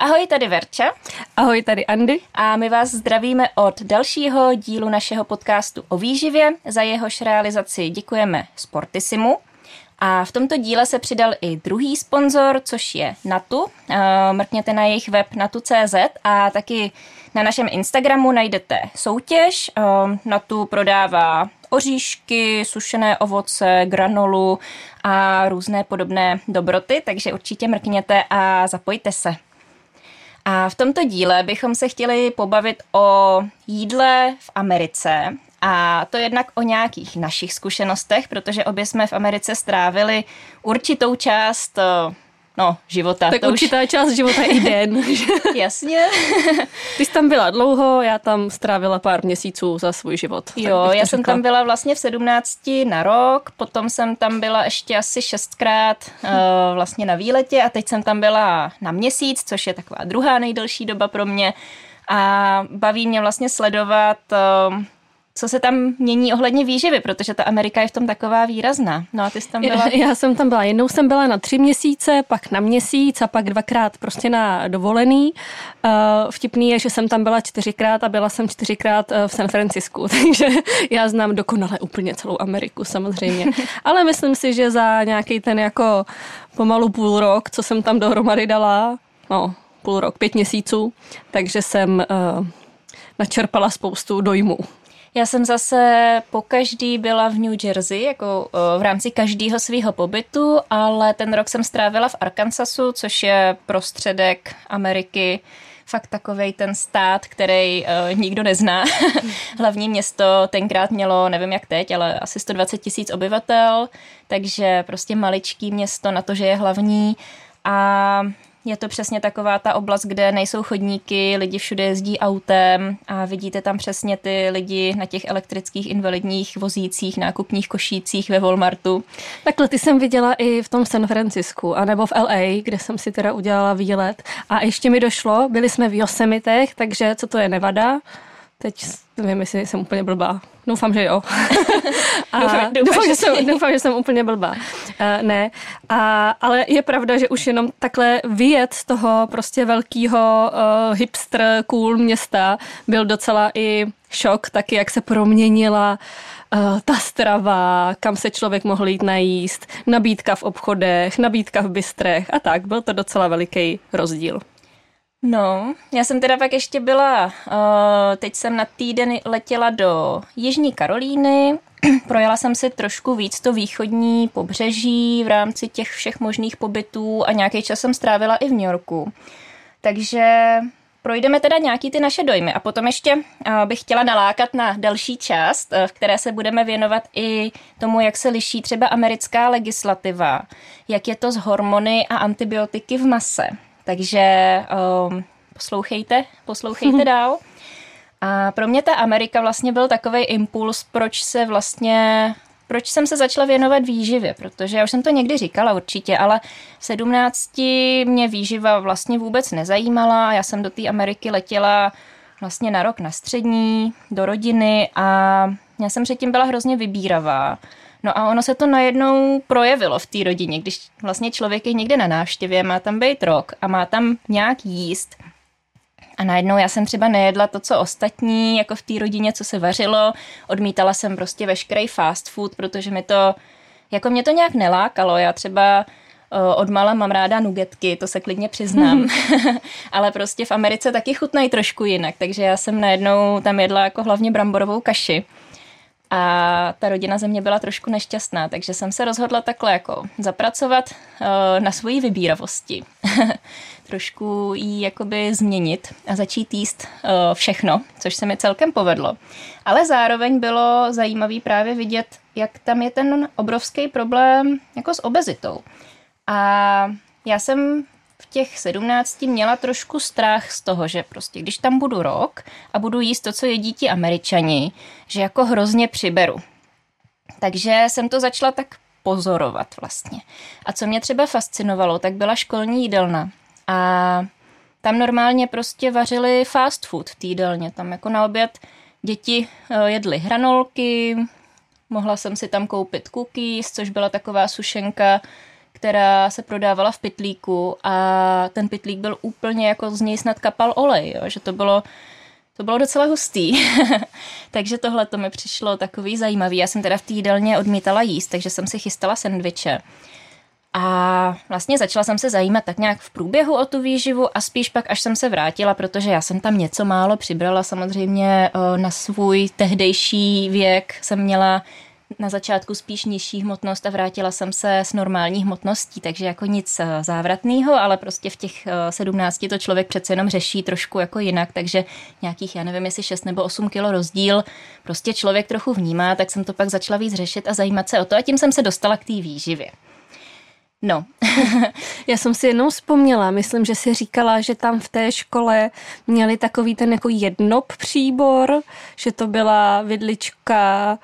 Ahoj, tady Verča. Ahoj, tady Andy. A my vás zdravíme od dalšího dílu našeho podcastu o výživě. Za jehož realizaci děkujeme Sportisimu. A v tomto díle se přidal i druhý sponzor, což je Natu. Mrkněte na jejich web natu.cz a taky na našem Instagramu najdete soutěž. Natu prodává oříšky, sušené ovoce, granolu a různé podobné dobroty, takže určitě mrkněte a zapojte se. A v tomto díle bychom se chtěli pobavit o jídle v Americe. A to jednak o nějakých našich zkušenostech, protože obě jsme v Americe strávili určitou část no, života. Tak to určitá už... část života i den. Jasně. Ty jsi tam byla dlouho, já tam strávila pár měsíců za svůj život. Jo, já jsem tam byla vlastně v 17 na rok, potom jsem tam byla ještě asi šestkrát uh, vlastně na výletě a teď jsem tam byla na měsíc, což je taková druhá nejdelší doba pro mě. A baví mě vlastně sledovat uh, co se tam mění ohledně výživy, protože ta Amerika je v tom taková výrazná. No a ty jsi tam byla? Já, já jsem tam byla. Jednou jsem byla na tři měsíce, pak na měsíc a pak dvakrát prostě na dovolený. Uh, vtipný je, že jsem tam byla čtyřikrát a byla jsem čtyřikrát uh, v San Francisku, takže já znám dokonale úplně celou Ameriku samozřejmě. Ale myslím si, že za nějaký ten jako pomalu půl rok, co jsem tam dohromady dala, no půl rok, pět měsíců, takže jsem uh, načerpala spoustu dojmů. Já jsem zase po každý byla v New Jersey, jako v rámci každého svého pobytu, ale ten rok jsem strávila v Arkansasu, což je prostředek Ameriky, fakt takový ten stát, který uh, nikdo nezná. Hlavní město tenkrát mělo, nevím jak teď, ale asi 120 tisíc obyvatel, takže prostě maličký město na to, že je hlavní. A je to přesně taková ta oblast, kde nejsou chodníky, lidi všude jezdí autem a vidíte tam přesně ty lidi na těch elektrických invalidních vozících, nákupních košících ve Walmartu. Takhle ty jsem viděla i v tom San Francisku, anebo v LA, kde jsem si teda udělala výlet. A ještě mi došlo, byli jsme v Yosemitech, takže co to je Nevada? Teď nevím, jestli jsem úplně blbá. Doufám, že jo. A doufám, doufám, že jsem, doufám, že jsem úplně blbá. Uh, ne, a, ale je pravda, že už jenom takhle vyjet z toho prostě velkého uh, hipster cool města byl docela i šok, taky jak se proměnila uh, ta strava, kam se člověk mohl jít najíst, nabídka v obchodech, nabídka v bystrech a tak. Byl to docela veliký rozdíl. No, já jsem teda pak ještě byla, uh, teď jsem na týden letěla do Jižní Karolíny, projela jsem si trošku víc to východní pobřeží v rámci těch všech možných pobytů a nějaký čas jsem strávila i v New Yorku. Takže projdeme teda nějaký ty naše dojmy a potom ještě uh, bych chtěla nalákat na další část, uh, v které se budeme věnovat i tomu, jak se liší třeba americká legislativa, jak je to s hormony a antibiotiky v mase. Takže um, poslouchejte, poslouchejte dál. A pro mě ta Amerika vlastně byl takový impuls, proč se vlastně proč jsem se začala věnovat výživě, protože já už jsem to někdy říkala určitě, ale v 17 mě výživa vlastně vůbec nezajímala. Já jsem do té Ameriky letěla vlastně na rok na střední, do rodiny a já jsem předtím byla hrozně vybíravá. No a ono se to najednou projevilo v té rodině, když vlastně člověk je někde na návštěvě, má tam být rok a má tam nějak jíst. A najednou já jsem třeba nejedla to, co ostatní, jako v té rodině, co se vařilo. Odmítala jsem prostě veškerý fast food, protože mi to, jako mě to nějak nelákalo. Já třeba od mala mám ráda nugetky, to se klidně přiznám. Ale prostě v Americe taky chutnají trošku jinak, takže já jsem najednou tam jedla jako hlavně bramborovou kaši. A ta rodina ze mě byla trošku nešťastná, takže jsem se rozhodla takhle jako zapracovat uh, na svoji vybíravosti. trošku ji jakoby změnit a začít jíst uh, všechno, což se mi celkem povedlo. Ale zároveň bylo zajímavé právě vidět, jak tam je ten obrovský problém jako s obezitou. A já jsem v těch sedmnácti měla trošku strach z toho, že prostě když tam budu rok a budu jíst to, co jedí ti američani, že jako hrozně přiberu. Takže jsem to začala tak pozorovat vlastně. A co mě třeba fascinovalo, tak byla školní jídelna. A tam normálně prostě vařili fast food v týdelně. Tam jako na oběd děti eh, jedly hranolky, mohla jsem si tam koupit cookies, což byla taková sušenka která se prodávala v pitlíku a ten pitlík byl úplně jako z něj snad kapal olej, jo? že to bylo to bylo docela hustý. takže tohle to mi přišlo takový zajímavý. Já jsem teda v té odmítala jíst, takže jsem si chystala sendviče. A vlastně začala jsem se zajímat tak nějak v průběhu o tu výživu a spíš pak, až jsem se vrátila, protože já jsem tam něco málo přibrala. Samozřejmě eh, na svůj tehdejší věk jsem měla na začátku spíš nižší hmotnost a vrátila jsem se s normální hmotností, takže jako nic eh, závratného, ale prostě v těch 17 eh, to člověk přece jenom řeší trošku jako jinak, takže nějakých, já nevím, jestli 6 nebo 8 kilo rozdíl, prostě člověk trochu vnímá, tak jsem to pak začala víc řešit a zajímat se o to a tím jsem se dostala k té výživě. No. Já jsem si jednou vzpomněla, myslím, že si říkala, že tam v té škole měli takový ten jako jednop příbor, že to byla vidlička,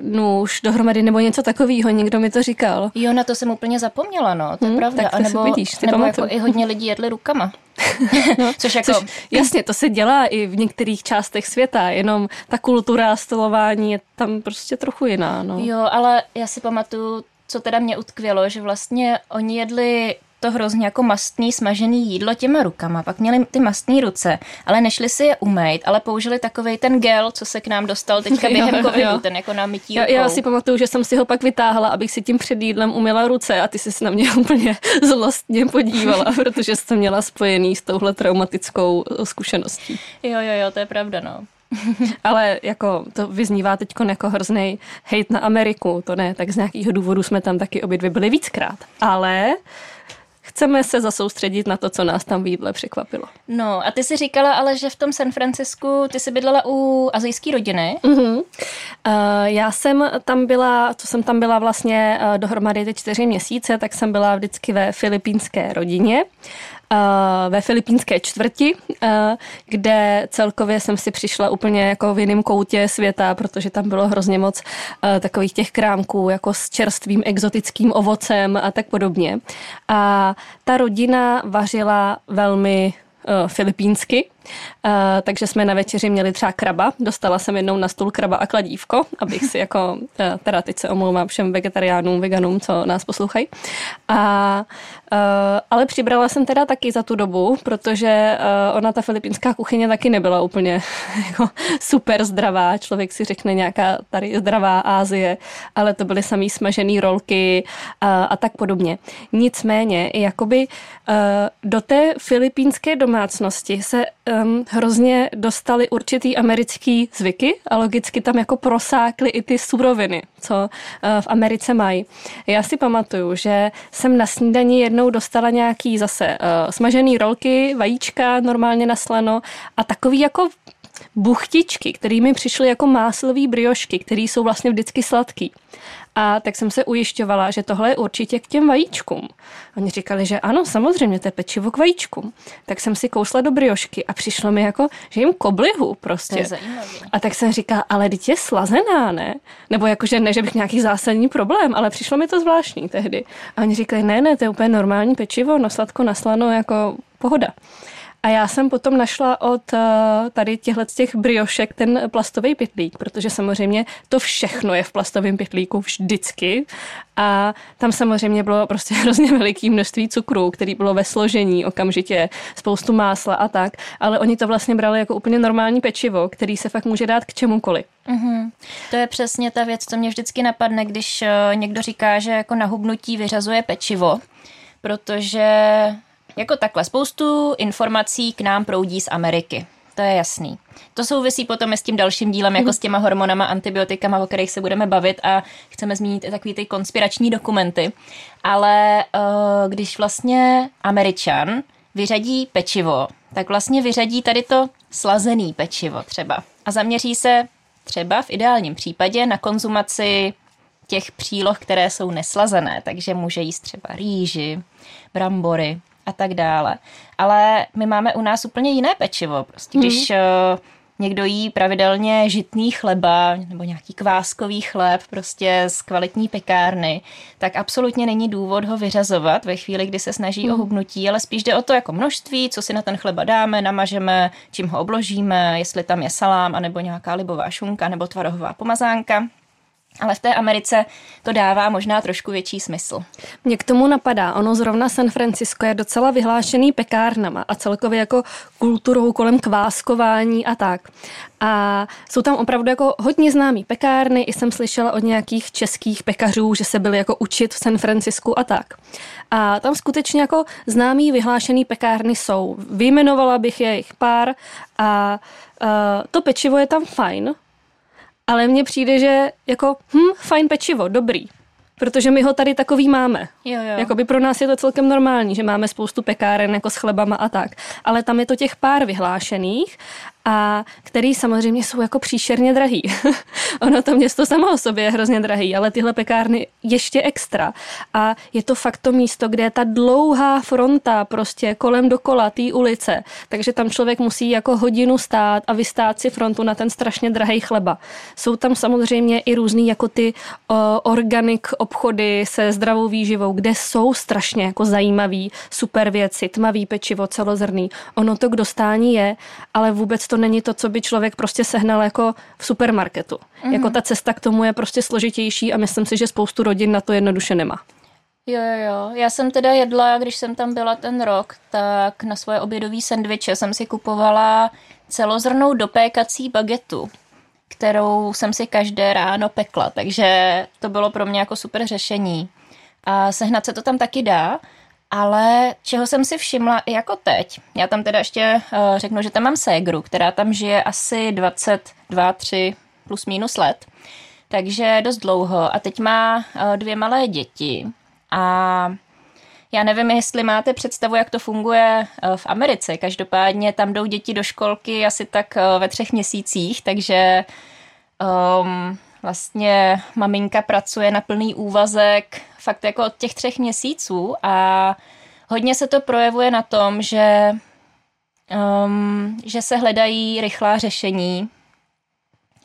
nůž dohromady nebo něco takového, někdo mi to říkal. Jo, na to jsem úplně zapomněla, no, to je hmm, pravda. Tak a nebo, vidíš, ty nebo jako i hodně lidí jedli rukama. no, což jako... Což, jasně, to se dělá i v některých částech světa, jenom ta kultura stolování je tam prostě trochu jiná. No. Jo, ale já si pamatuju, co teda mě utkvělo, že vlastně oni jedli to hrozně jako mastný smažený jídlo těma rukama. Pak měli ty mastné ruce, ale nešli si je umýt, ale použili takový ten gel, co se k nám dostal teďka během jo, covidu, jo. ten jako na mytí já, já si pamatuju, že jsem si ho pak vytáhla, abych si tím před jídlem umila ruce a ty jsi na mě úplně zlostně podívala, protože jsem měla spojený s touhle traumatickou zkušeností. Jo, jo, jo, to je pravda, no. Ale jako to vyznívá teď jako hrozný hate na Ameriku, to ne, tak z nějakého důvodu jsme tam taky obě dvě byli víckrát. Ale chceme se zasoustředit na to, co nás tam v jídle překvapilo. No a ty si říkala ale, že v tom San Francisku ty jsi bydlela u azijské rodiny. Uh-huh. Uh, já jsem tam byla, co jsem tam byla vlastně uh, dohromady ty čtyři měsíce, tak jsem byla vždycky ve filipínské rodině ve filipínské čtvrti, kde celkově jsem si přišla úplně jako v jiném koutě světa, protože tam bylo hrozně moc takových těch krámků jako s čerstvým exotickým ovocem a tak podobně. A ta rodina vařila velmi filipínsky, Uh, takže jsme na večeři měli třeba kraba. Dostala jsem jednou na stůl kraba a kladívko, abych si jako, uh, teda teď se omlouvám všem vegetariánům, veganům, co nás poslouchají. A, uh, ale přibrala jsem teda taky za tu dobu, protože uh, ona ta filipínská kuchyně taky nebyla úplně jako super zdravá. Člověk si řekne nějaká tady zdravá Ázie, ale to byly samý smažený rolky uh, a tak podobně. Nicméně, jakoby uh, do té filipínské domácnosti se um, hrozně dostali určitý americký zvyky a logicky tam jako prosákly i ty suroviny, co uh, v Americe mají. Já si pamatuju, že jsem na snídani jednou dostala nějaký zase uh, smažený rolky, vajíčka normálně naslano a takový jako buchtičky, kterými přišly jako máslový briošky, které jsou vlastně vždycky sladký. A tak jsem se ujišťovala, že tohle je určitě k těm vajíčkům. Oni říkali, že ano, samozřejmě, to je pečivo k vajíčkům. Tak jsem si kousla do briošky a přišlo mi jako, že jim koblihu prostě. To je a tak jsem říkala, ale teď je slazená, ne? Nebo jakože ne, že bych nějaký zásadní problém, ale přišlo mi to zvláštní tehdy. A oni říkali, ne, ne, to je úplně normální pečivo, na sladko, na slano, jako pohoda. A já jsem potom našla od eh, tady těchto těch briošek ten plastový pytlík, protože samozřejmě to všechno je v plastovém pytlíku vždycky. A tam samozřejmě bylo prostě hrozně veliké množství cukru, který bylo ve složení okamžitě, spoustu másla a tak. Ale oni to vlastně brali jako úplně normální pečivo, který se fakt může dát k čemukoliv. Mm-hmm. To je přesně ta věc, co mě vždycky napadne, když eh, někdo říká, že jako na hubnutí vyřazuje pečivo, protože jako takhle, spoustu informací k nám proudí z Ameriky. To je jasný. To souvisí potom s tím dalším dílem, jako s těma hormonama, antibiotikama, o kterých se budeme bavit a chceme zmínit i takový ty konspirační dokumenty. Ale uh, když vlastně Američan vyřadí pečivo, tak vlastně vyřadí tady to slazený pečivo třeba a zaměří se třeba v ideálním případě na konzumaci těch příloh, které jsou neslazené, takže může jíst třeba rýži, brambory, a tak dále. Ale my máme u nás úplně jiné pečivo. Prostě když hmm. někdo jí pravidelně žitný chleba nebo nějaký kváskový chléb prostě z kvalitní pekárny, tak absolutně není důvod ho vyřazovat ve chvíli, kdy se snaží hmm. o hubnutí, ale spíš jde o to jako množství, co si na ten chleba dáme, namažeme, čím ho obložíme, jestli tam je salám, anebo nějaká libová šunka nebo tvarohová pomazánka. Ale v té Americe to dává možná trošku větší smysl. Mě k tomu napadá, ono zrovna San Francisco je docela vyhlášený pekárnama a celkově jako kulturou kolem kváskování a tak. A jsou tam opravdu jako hodně známý pekárny, i jsem slyšela od nějakých českých pekařů, že se byli jako učit v San Francisku a tak. A tam skutečně jako známý vyhlášený pekárny jsou. Vyjmenovala bych je jich pár a uh, to pečivo je tam fajn, ale mně přijde, že jako hm, fajn pečivo, dobrý. Protože my ho tady takový máme. Jo, jo. Jakoby pro nás je to celkem normální, že máme spoustu pekáren jako s chlebama a tak. Ale tam je to těch pár vyhlášených a který samozřejmě jsou jako příšerně drahý. ono to město samo o sobě je hrozně drahý, ale tyhle pekárny ještě extra. A je to fakt to místo, kde je ta dlouhá fronta prostě kolem dokola té ulice. Takže tam člověk musí jako hodinu stát a vystát si frontu na ten strašně drahý chleba. Jsou tam samozřejmě i různý jako ty uh, organic obchody se zdravou výživou, kde jsou strašně jako zajímavý super věci, tmavý pečivo, celozrný. Ono to k dostání je, ale vůbec to není to, co by člověk prostě sehnal jako v supermarketu. Mm-hmm. Jako ta cesta k tomu je prostě složitější a myslím si, že spoustu rodin na to jednoduše nemá. Jo, jo, jo. Já jsem teda jedla, když jsem tam byla ten rok, tak na svoje obědové sendviče jsem si kupovala celozrnou dopékací bagetu, kterou jsem si každé ráno pekla, takže to bylo pro mě jako super řešení. A sehnat se to tam taky dá, ale čeho jsem si všimla i jako teď, já tam teda ještě uh, řeknu, že tam mám ségru, která tam žije asi 22, 3 plus minus let, takže dost dlouho. A teď má uh, dvě malé děti. A já nevím, jestli máte představu, jak to funguje uh, v Americe. Každopádně tam jdou děti do školky asi tak ve třech měsících, takže um, vlastně maminka pracuje na plný úvazek fakt jako od těch třech měsíců a hodně se to projevuje na tom, že, um, že se hledají rychlá řešení,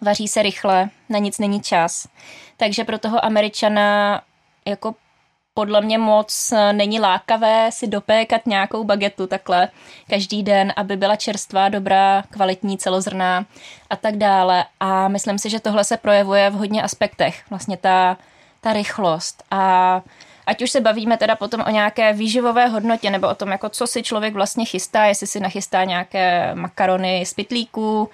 vaří se rychle, na nic není čas. Takže pro toho Američana jako podle mě moc eh, není lákavé si dopékat nějakou bagetu takhle každý den, aby byla čerstvá, dobrá, kvalitní, celozrná a tak dále. A myslím si, že tohle se projevuje v hodně aspektech. Vlastně ta, ta rychlost a ať už se bavíme teda potom o nějaké výživové hodnotě nebo o tom, jako co si člověk vlastně chystá, jestli si nachystá nějaké makarony z pitlíků,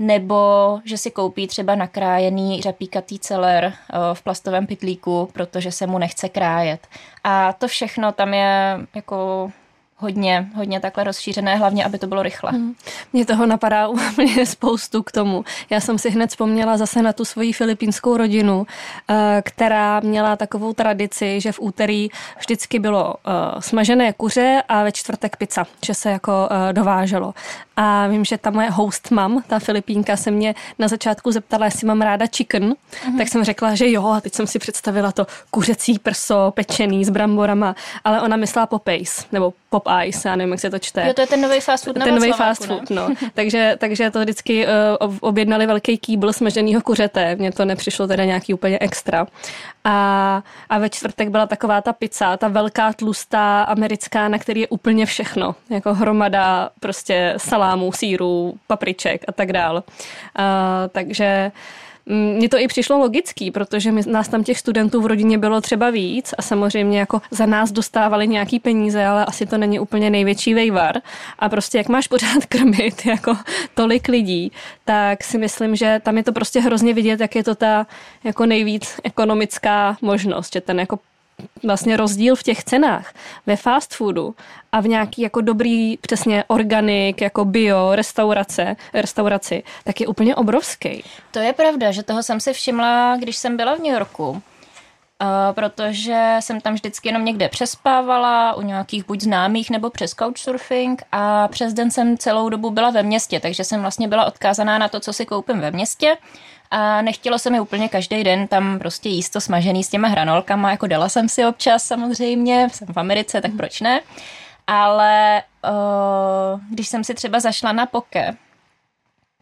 nebo že si koupí třeba nakrájený řapíkatý celer eh, v plastovém pytlíku, protože se mu nechce krájet. A to všechno tam je jako hodně, hodně takhle rozšířené, hlavně, aby to bylo rychle. Hmm. Mně toho napadá úplně spoustu k tomu. Já jsem si hned vzpomněla zase na tu svoji filipínskou rodinu, eh, která měla takovou tradici, že v úterý vždycky bylo eh, smažené kuře a ve čtvrtek pizza, že se jako dováželo. A vím, že ta moje host mam, ta Filipínka, se mě na začátku zeptala, jestli mám ráda chicken, mm-hmm. tak jsem řekla, že jo, a teď jsem si představila to kuřecí prso pečený s bramborama, ale ona myslela Popeyes, nebo Pop Eyes, já nevím, jak se to čte. Jo, to je ten nový fast food Ten nový fast food, no. takže, takže to vždycky uh, objednali velký kýbl smaženého kuřete, mně to nepřišlo teda nějaký úplně extra. A, a ve čtvrtek byla taková ta pizza, ta velká tlustá americká, na který je úplně všechno, jako hromada prostě salámů, sírů, papriček a tak dál. Uh, takže Mm, mně to i přišlo logický, protože my, nás tam těch studentů v rodině bylo třeba víc a samozřejmě jako za nás dostávali nějaký peníze, ale asi to není úplně největší vejvar. A prostě jak máš pořád krmit jako tolik lidí, tak si myslím, že tam je to prostě hrozně vidět, jak je to ta jako nejvíc ekonomická možnost, že ten jako vlastně rozdíl v těch cenách ve fast foodu a v nějaký jako dobrý, přesně organik, jako bio, restaurace, restauraci, tak je úplně obrovský. To je pravda, že toho jsem si všimla, když jsem byla v New Yorku. Uh, protože jsem tam vždycky jenom někde přespávala, u nějakých buď známých nebo přes couchsurfing a přes den jsem celou dobu byla ve městě, takže jsem vlastně byla odkázaná na to, co si koupím ve městě a nechtělo se mi úplně každý den tam prostě jíst to smažený s těma hranolkama, jako dala jsem si občas samozřejmě, jsem v Americe, tak proč ne. Ale uh, když jsem si třeba zašla na poke,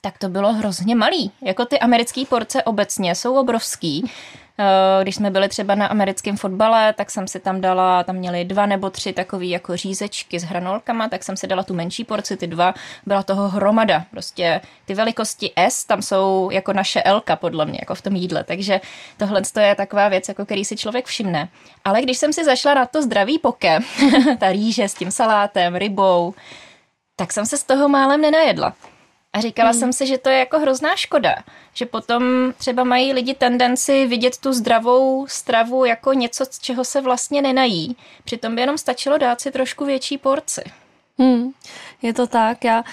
tak to bylo hrozně malý. Jako ty americké porce obecně jsou obrovský. Eh, když jsme byli třeba na americkém fotbale, tak jsem si tam dala, tam měli dva nebo tři takové jako řízečky s hranolkama, tak jsem si dala tu menší porci, ty dva, byla toho hromada. Prostě ty velikosti S tam jsou jako naše Lka podle mě, jako v tom jídle. Takže tohle je taková věc, jako který si člověk všimne. Ale když jsem si zašla na to zdravý poke, ta rýže s tím salátem, rybou, tak jsem se z toho málem nenajedla. A říkala hmm. jsem si, že to je jako hrozná škoda, že potom třeba mají lidi tendenci vidět tu zdravou stravu jako něco, z čeho se vlastně nenají. Přitom by jenom stačilo dát si trošku větší porci. Hmm, je to tak. Já,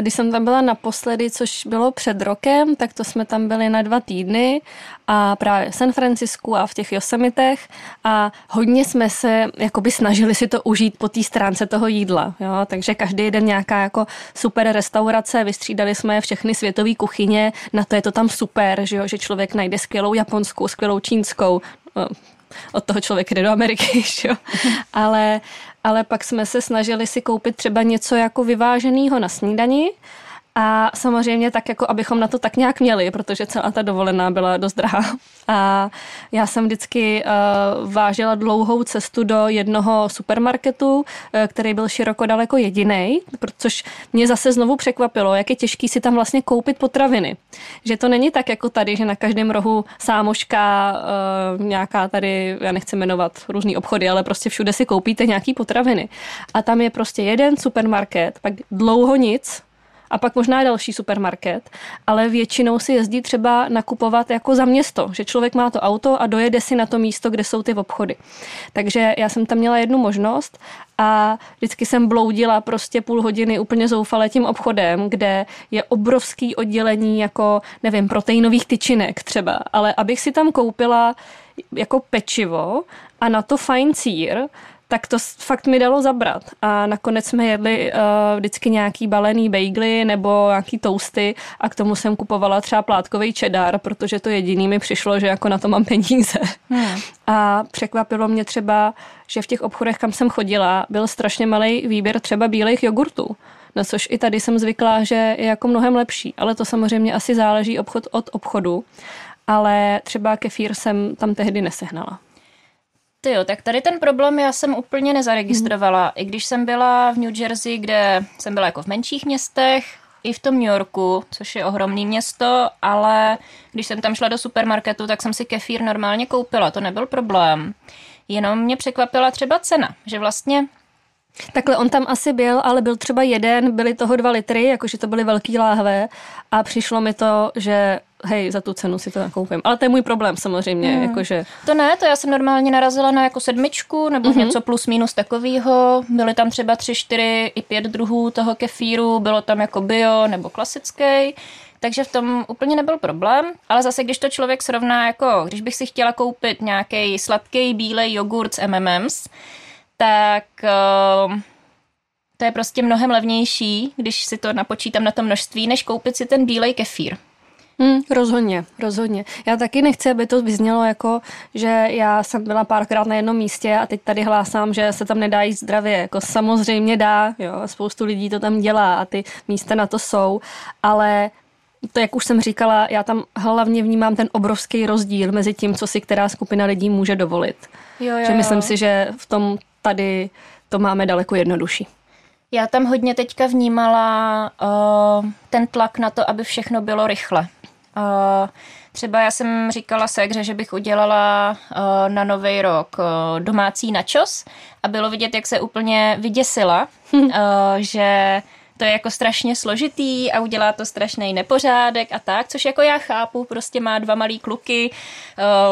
když jsem tam byla naposledy, což bylo před rokem, tak to jsme tam byli na dva týdny a právě v San Francisku a v těch Yosemitech a hodně jsme se jakoby snažili si to užít po té stránce toho jídla. Jo? Takže každý den nějaká jako super restaurace, vystřídali jsme všechny světové kuchyně, na to je to tam super, že, jo? že člověk najde skvělou japonskou, skvělou čínskou, no, od toho člověk jde do Ameriky, že jo? ale ale pak jsme se snažili si koupit třeba něco jako vyváženého na snídani a samozřejmě tak, jako abychom na to tak nějak měli, protože celá ta dovolená byla dost drahá. A já jsem vždycky uh, vážila dlouhou cestu do jednoho supermarketu, uh, který byl široko daleko jediný, což mě zase znovu překvapilo, jak je těžký si tam vlastně koupit potraviny. Že to není tak jako tady, že na každém rohu sámoška, uh, nějaká tady, já nechci jmenovat různý obchody, ale prostě všude si koupíte nějaký potraviny. A tam je prostě jeden supermarket, pak dlouho nic, a pak možná další supermarket, ale většinou si jezdí třeba nakupovat jako za město, že člověk má to auto a dojede si na to místo, kde jsou ty obchody. Takže já jsem tam měla jednu možnost a vždycky jsem bloudila prostě půl hodiny úplně zoufale tím obchodem, kde je obrovský oddělení jako, nevím, proteinových tyčinek třeba, ale abych si tam koupila jako pečivo a na to fajn sír, tak to fakt mi dalo zabrat. A nakonec jsme jedli uh, vždycky nějaký balený bagely nebo nějaký toasty a k tomu jsem kupovala třeba plátkový čedar, protože to jediný mi přišlo, že jako na to mám peníze. Hmm. A překvapilo mě třeba, že v těch obchodech, kam jsem chodila, byl strašně malý výběr třeba bílých jogurtů. Na což i tady jsem zvyklá, že je jako mnohem lepší, ale to samozřejmě asi záleží obchod od obchodu. Ale třeba kefír jsem tam tehdy nesehnala. Ty jo, tak tady ten problém já jsem úplně nezaregistrovala. Mm. I když jsem byla v New Jersey, kde jsem byla jako v menších městech, i v tom New Yorku, což je ohromný město, ale když jsem tam šla do supermarketu, tak jsem si kefír normálně koupila, to nebyl problém. Jenom mě překvapila třeba cena, že vlastně Takhle on tam asi byl, ale byl třeba jeden, byly toho dva litry, jakože to byly velký láhve a přišlo mi to, že hej, za tu cenu si to nakoupím. Ale to je můj problém samozřejmě. Hmm. Jakože... To ne, to já jsem normálně narazila na jako sedmičku nebo mm-hmm. něco plus minus takového. Byly tam třeba tři, čtyři i pět druhů toho kefíru, bylo tam jako bio nebo klasický. Takže v tom úplně nebyl problém, ale zase když to člověk srovná jako, když bych si chtěla koupit nějaký sladký bílej jogurt s M&M's, tak uh, to je prostě mnohem levnější, když si to napočítám na to množství, než koupit si ten bílej kefír. Hmm, rozhodně, rozhodně. Já taky nechci, aby to vyznělo jako, že já jsem byla párkrát na jednom místě a teď tady hlásám, že se tam nedá jít zdravě. Jako samozřejmě dá, jo, spoustu lidí to tam dělá a ty místa na to jsou, ale to, jak už jsem říkala, já tam hlavně vnímám ten obrovský rozdíl mezi tím, co si která skupina lidí může dovolit. Jo, jo, že myslím jo. si, že v tom tady to máme daleko jednodušší. Já tam hodně teďka vnímala uh, ten tlak na to, aby všechno bylo rychle. Uh, třeba já jsem říkala Segře, že bych udělala uh, na nový rok uh, domácí načos a bylo vidět, jak se úplně vyděsila, že to je jako strašně složitý a udělá to strašný nepořádek a tak, což jako já chápu, prostě má dva malý kluky,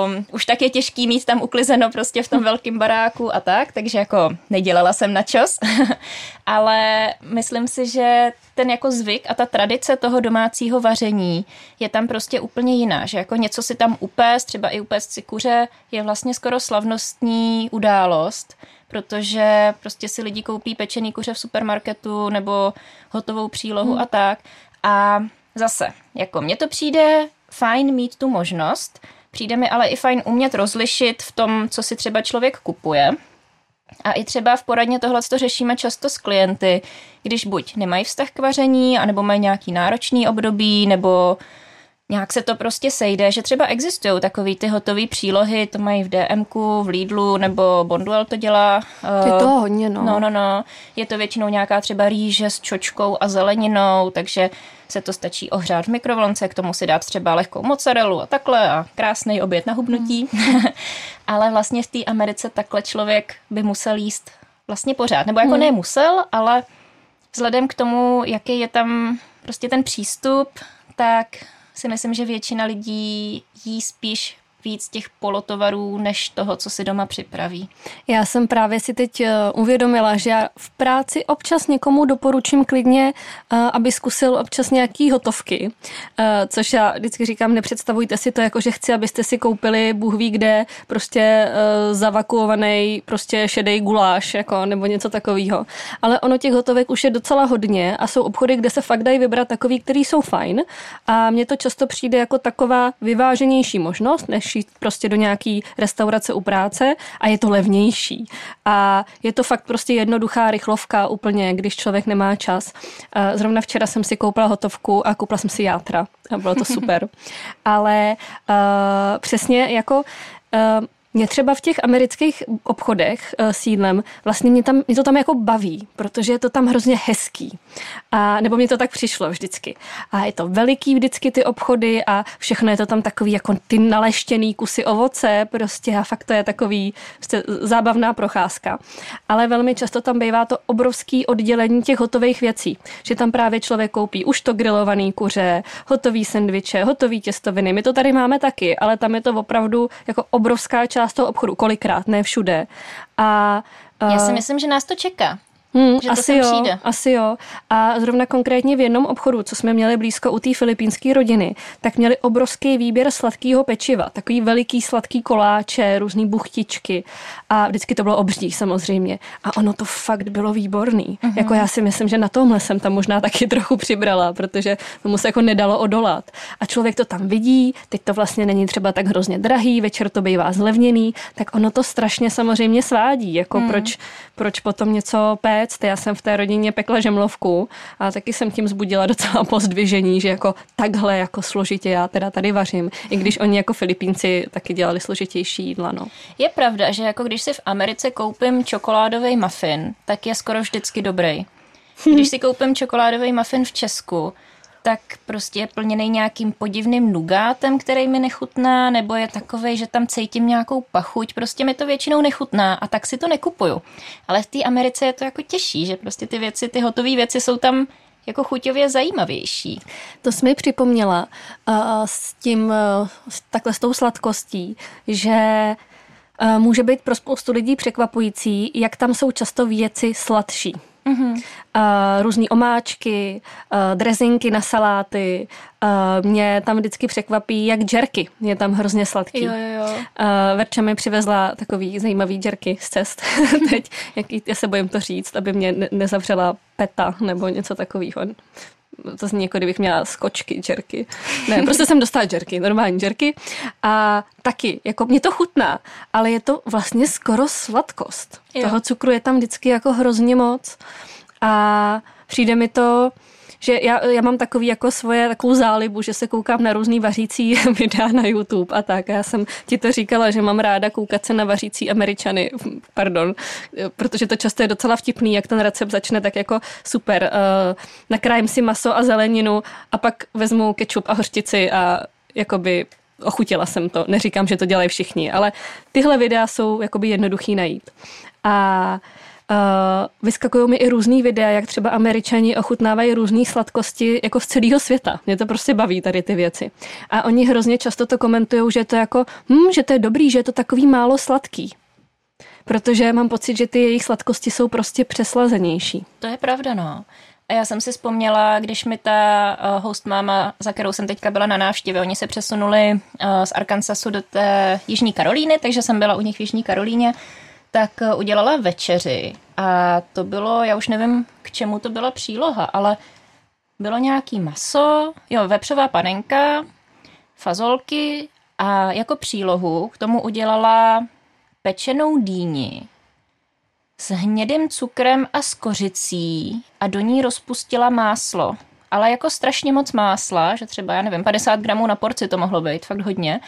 um, už tak je těžký mít tam uklizeno prostě v tom velkém baráku a tak, takže jako nedělala jsem na čas, ale myslím si, že ten jako zvyk a ta tradice toho domácího vaření je tam prostě úplně jiná, že jako něco si tam upést, třeba i upést si kuře, je vlastně skoro slavnostní událost, protože prostě si lidi koupí pečený kuře v supermarketu nebo hotovou přílohu hmm. a tak. A zase, jako mně to přijde fajn mít tu možnost, přijde mi ale i fajn umět rozlišit v tom, co si třeba člověk kupuje. A i třeba v poradně tohle to řešíme často s klienty, když buď nemají vztah k vaření, anebo mají nějaký náročný období, nebo nějak se to prostě sejde, že třeba existují takový ty hotové přílohy, to mají v DMku, v Lidlu, nebo Bonduel to dělá. Je to hodně, no. No, no, no. Je to většinou nějaká třeba rýže s čočkou a zeleninou, takže se to stačí ohřát v mikrovlnce, k tomu si dát třeba lehkou mozzarellu a takhle a krásný oběd na hubnutí. Hmm. ale vlastně v té Americe takhle člověk by musel jíst vlastně pořád. Nebo jako hmm. nemusel, ale vzhledem k tomu, jaký je tam prostě ten přístup, tak si myslím, že většina lidí jí spíš víc těch polotovarů, než toho, co si doma připraví. Já jsem právě si teď eh, uvědomila, že já v práci občas někomu doporučím klidně, eh, aby zkusil občas nějaký hotovky, eh, což já vždycky říkám, nepředstavujte si to jako, že chci, abyste si koupili Bůh ví kde prostě zavakuovaný prostě šedý guláš, jako, nebo něco takového. Ale ono těch hotovek už je docela hodně a jsou obchody, kde se fakt dají vybrat takový, který jsou fajn a mně to často přijde jako taková vyváženější možnost, než šít prostě do nějaký restaurace u práce a je to levnější. A je to fakt prostě jednoduchá rychlovka úplně, když člověk nemá čas. Zrovna včera jsem si koupila hotovku a koupila jsem si játra a bylo to super. Ale uh, přesně jako uh, mě třeba v těch amerických obchodech uh, s jídlem, vlastně mě, tam, mě to tam jako baví, protože je to tam hrozně hezký. A, nebo mě to tak přišlo vždycky. A je to veliký vždycky ty obchody a všechno je to tam takový jako ty naleštěný kusy ovoce prostě a fakt to je takový prostě zábavná procházka. Ale velmi často tam bývá to obrovský oddělení těch hotových věcí, že tam právě člověk koupí už to grilovaný kuře, hotový sendviče, hotový těstoviny. My to tady máme taky, ale tam je to opravdu jako obrovská část část toho obchodu, kolikrát, ne všude. A já si myslím, že nás to čeká. Hmm, že asi to jo, přijde. asi jo. A zrovna konkrétně v jednom obchodu, co jsme měli blízko u té filipínské rodiny, tak měli obrovský výběr sladkého pečiva. Takový veliký sladký koláče, různé buchtičky. A vždycky to bylo obří samozřejmě. A ono to fakt bylo výborný. Mm-hmm. Jako já si myslím, že na tomhle jsem tam možná taky trochu přibrala, protože tomu se jako nedalo odolat. A člověk to tam vidí, teď to vlastně není třeba tak hrozně drahý, večer to bývá zlevněný, tak ono to strašně samozřejmě svádí. Jako mm. proč, proč potom něco pé péct. Já jsem v té rodině pekla žemlovku a taky jsem tím zbudila docela pozdvižení, že jako takhle jako složitě já teda tady vařím. I když oni jako Filipínci taky dělali složitější jídla. No. Je pravda, že jako když si v Americe koupím čokoládový muffin, tak je skoro vždycky dobrý. Když si koupím čokoládový muffin v Česku, tak prostě je plněný nějakým podivným nugátem, který mi nechutná, nebo je takový, že tam cítím nějakou pachuť, prostě mi to většinou nechutná a tak si to nekupuju. Ale v té Americe je to jako těžší, že prostě ty věci, ty hotové věci jsou tam jako chuťově zajímavější. To jsi mi připomněla uh, s tím, uh, takhle s tou sladkostí, že uh, může být pro spoustu lidí překvapující, jak tam jsou často věci sladší. Mm-hmm. Uh, různé omáčky, uh, drezinky na saláty. Uh, mě tam vždycky překvapí, jak džerky. Je tam hrozně sladký. Jo, jo, jo. Uh, Verča mi přivezla takový zajímavý džerky z cest. Teď, jaký, já se bojím to říct, aby mě ne- nezavřela peta nebo něco takového to zní jako kdybych měla skočky, džerky. Ne, prostě jsem dostala džerky, normální džerky. A taky, jako mě to chutná, ale je to vlastně skoro sladkost. Jo. Toho cukru je tam vždycky jako hrozně moc. A přijde mi to, že já, já mám takový jako svoje takovou zálibu, že se koukám na různý vařící videa na YouTube a tak. Já jsem ti to říkala, že mám ráda koukat se na vařící američany, pardon, protože to často je docela vtipný, jak ten recept začne tak jako super. Uh, nakrájím si maso a zeleninu a pak vezmu kečup a hořčici a jakoby ochutila jsem to. Neříkám, že to dělají všichni, ale tyhle videa jsou jakoby jednoduchý najít. A Uh, vyskakují mi i různý videa, jak třeba američani ochutnávají různé sladkosti jako z celého světa. Mě to prostě baví tady ty věci. A oni hrozně často to komentují, že to jako, hm, že to je dobrý, že je to takový málo sladký. Protože mám pocit, že ty jejich sladkosti jsou prostě přeslazenější. To je pravda, no. A já jsem si vzpomněla, když mi ta uh, host máma, za kterou jsem teďka byla na návštěvě, oni se přesunuli uh, z Arkansasu do té Jižní Karolíny, takže jsem byla u nich v Jižní Karolíně tak eh, udělala večeři a to bylo, já už nevím, k čemu to byla příloha, ale bylo nějaký maso, jo, vepřová panenka, fazolky a jako přílohu k tomu udělala pečenou dýni s hnědým cukrem a s kořicí a do ní rozpustila máslo. Ale jako strašně moc másla, že třeba, já nevím, 50 gramů na porci to mohlo být, fakt hodně.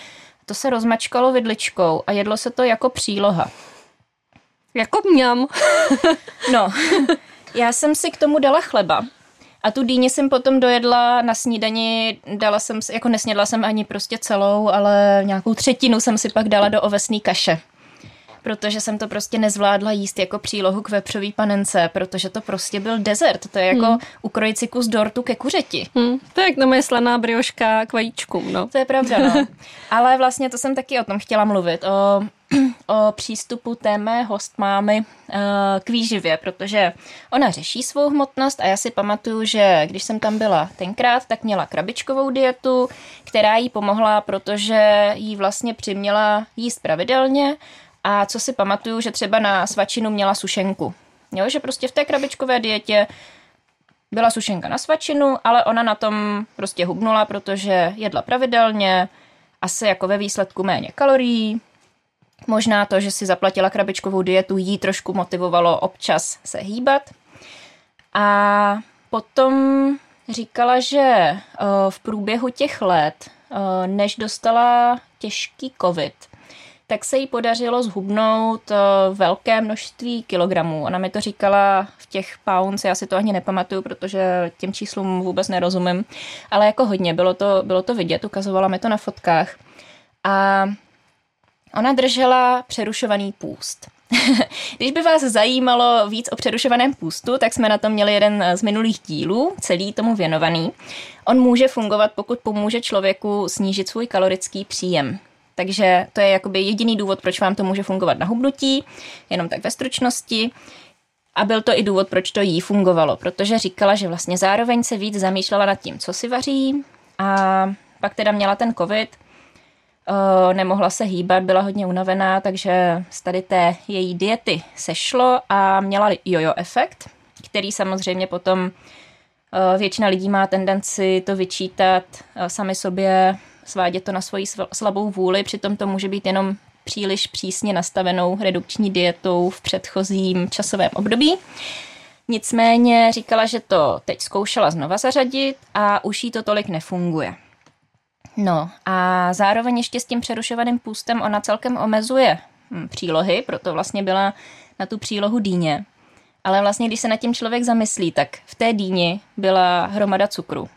To se rozmačkalo vidličkou a jedlo se to jako příloha. Jako mňam. no, já jsem si k tomu dala chleba. A tu dýni jsem potom dojedla na snídani, dala jsem si, jako nesnědla jsem ani prostě celou, ale nějakou třetinu jsem si pak dala do ovesné kaše protože jsem to prostě nezvládla jíst jako přílohu k vepřový panence, protože to prostě byl dezert. To je jako hmm. ukrojit si kus dortu ke kuřeti. Hmm. To je jak na slaná brioška k vajíčkům, no. To je pravda, no. Ale vlastně to jsem taky o tom chtěla mluvit, o, o přístupu té mé hostmámy uh, k výživě, protože ona řeší svou hmotnost a já si pamatuju, že když jsem tam byla tenkrát, tak měla krabičkovou dietu, která jí pomohla, protože jí vlastně přiměla jíst pravidelně a co si pamatuju, že třeba na svačinu měla sušenku. Jo, že prostě v té krabičkové dietě byla sušenka na svačinu, ale ona na tom prostě hubnula, protože jedla pravidelně, asi jako ve výsledku méně kalorií. Možná to, že si zaplatila krabičkovou dietu, jí trošku motivovalo občas se hýbat. A potom říkala, že eh, v průběhu těch let, eh, než dostala těžký covid, tak se jí podařilo zhubnout eh, velké množství kilogramů. Ona mi to říkala v těch pounds, já si to ani nepamatuju, protože těm číslům vůbec nerozumím, ale jako hodně, bylo to, bylo to vidět, ukazovala mi to na fotkách. A ona držela přerušovaný půst. Když by vás zajímalo víc o přerušovaném půstu, tak jsme na tom měli jeden z minulých dílů, celý tomu věnovaný. On může fungovat, pokud pomůže člověku snížit svůj kalorický příjem. Takže to je jakoby jediný důvod, proč vám to může fungovat na hubnutí, jenom tak ve stručnosti. A byl to i důvod, proč to jí fungovalo, protože říkala, že vlastně zároveň se víc zamýšlela nad tím, co si vaří a pak teda měla ten covid, nemohla se hýbat, byla hodně unavená, takže z tady té její diety sešlo a měla jojo efekt, který samozřejmě potom většina lidí má tendenci to vyčítat sami sobě, svádět to na svoji slabou vůli, přitom to může být jenom příliš přísně nastavenou redukční dietou v předchozím časovém období. Nicméně říkala, že to teď zkoušela znova zařadit a už jí to tolik nefunguje. No a zároveň ještě s tím přerušovaným půstem ona celkem omezuje hm, přílohy, proto vlastně byla na tu přílohu dýně. Ale vlastně, když se nad tím člověk zamyslí, tak v té dýni byla hromada cukru.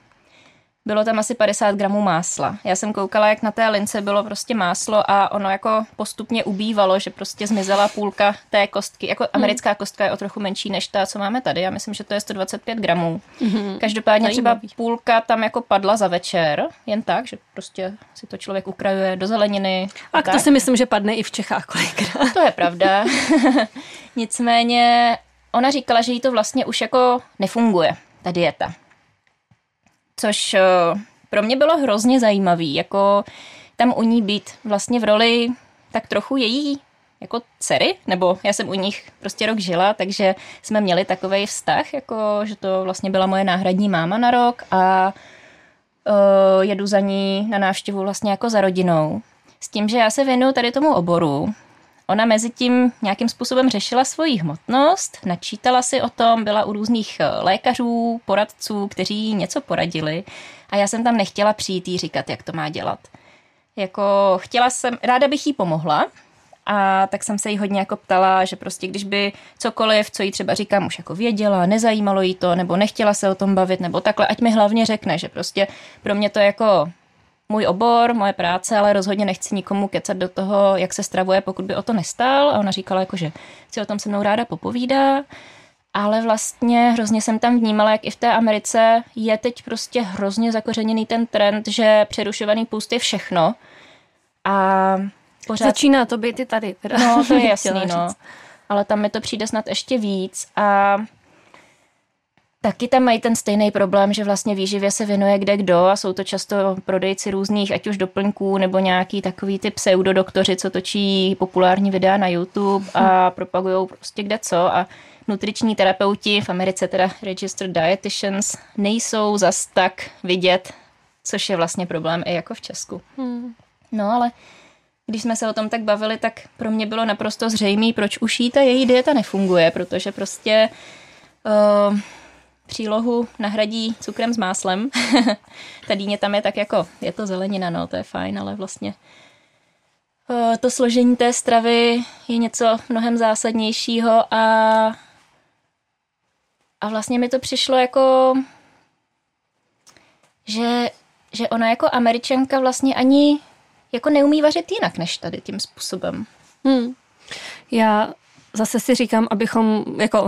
Bylo tam asi 50 gramů másla. Já jsem koukala, jak na té lince bylo prostě máslo a ono jako postupně ubývalo, že prostě zmizela půlka té kostky. Jako hmm. americká kostka je o trochu menší než ta, co máme tady. Já myslím, že to je 125 gramů. Mm-hmm. Každopádně třeba půlka tam jako padla za večer, jen tak, že prostě si to člověk ukrajuje do zeleniny. A, a to si myslím, že padne i v Čechách kolikrát. To je pravda. Nicméně ona říkala, že jí to vlastně už jako nefunguje, ta dieta což eh, pro mě bylo hrozně zajímavý, jako tam u ní být vlastně v roli tak trochu její jako dcery, nebo já jsem u nich prostě rok žila, takže jsme měli takový vztah, jako že to vlastně byla moje náhradní máma na rok a uh, jedu za ní na návštěvu vlastně jako za rodinou. S tím, že já se věnuju tady tomu oboru, Ona mezi tím nějakým způsobem řešila svoji hmotnost, načítala si o tom, byla u různých eh, lékařů, poradců, kteří něco poradili a já jsem tam nechtěla přijít jí říkat, jak to má dělat. Jako chtěla jsem, ráda bych jí pomohla, a tak jsem se jí hodně jako ptala, že prostě když by cokoliv, co jí třeba říkám, už jako věděla, nezajímalo jí to, nebo nechtěla se o tom bavit, nebo takhle, ať mi hlavně řekne, že prostě pro mě to jako můj obor, moje práce, ale rozhodně nechci nikomu kecat do toho, jak se stravuje, pokud by o to nestál. A ona říkala, jako, že si o tom se mnou ráda popovídá. Ale vlastně hrozně jsem tam vnímala, jak i v té Americe je teď prostě hrozně zakořeněný ten trend, že přerušovaný půst je všechno. A pořád... Začíná to být i tady. Teda. No, to je jasný, no. Ale tam mi to přijde snad ještě víc. A taky tam mají ten stejný problém, že vlastně výživě se věnuje kde kdo a jsou to často prodejci různých, ať už doplňků nebo nějaký takový ty pseudodoktoři, co točí populární videa na YouTube a propagují prostě kde co a nutriční terapeuti, v Americe teda registered dietitians, nejsou zas tak vidět, což je vlastně problém i jako v Česku. Hmm. No ale když jsme se o tom tak bavili, tak pro mě bylo naprosto zřejmé, proč už jí ta její dieta nefunguje, protože prostě uh, přílohu nahradí cukrem s máslem. ta dýně tam je tak jako, je to zelenina, no, to je fajn, ale vlastně uh, to složení té stravy je něco mnohem zásadnějšího a a vlastně mi to přišlo jako, že, že ona jako američanka vlastně ani jako neumí vařit jinak než tady tím způsobem. Hmm. Já zase si říkám, abychom, jako,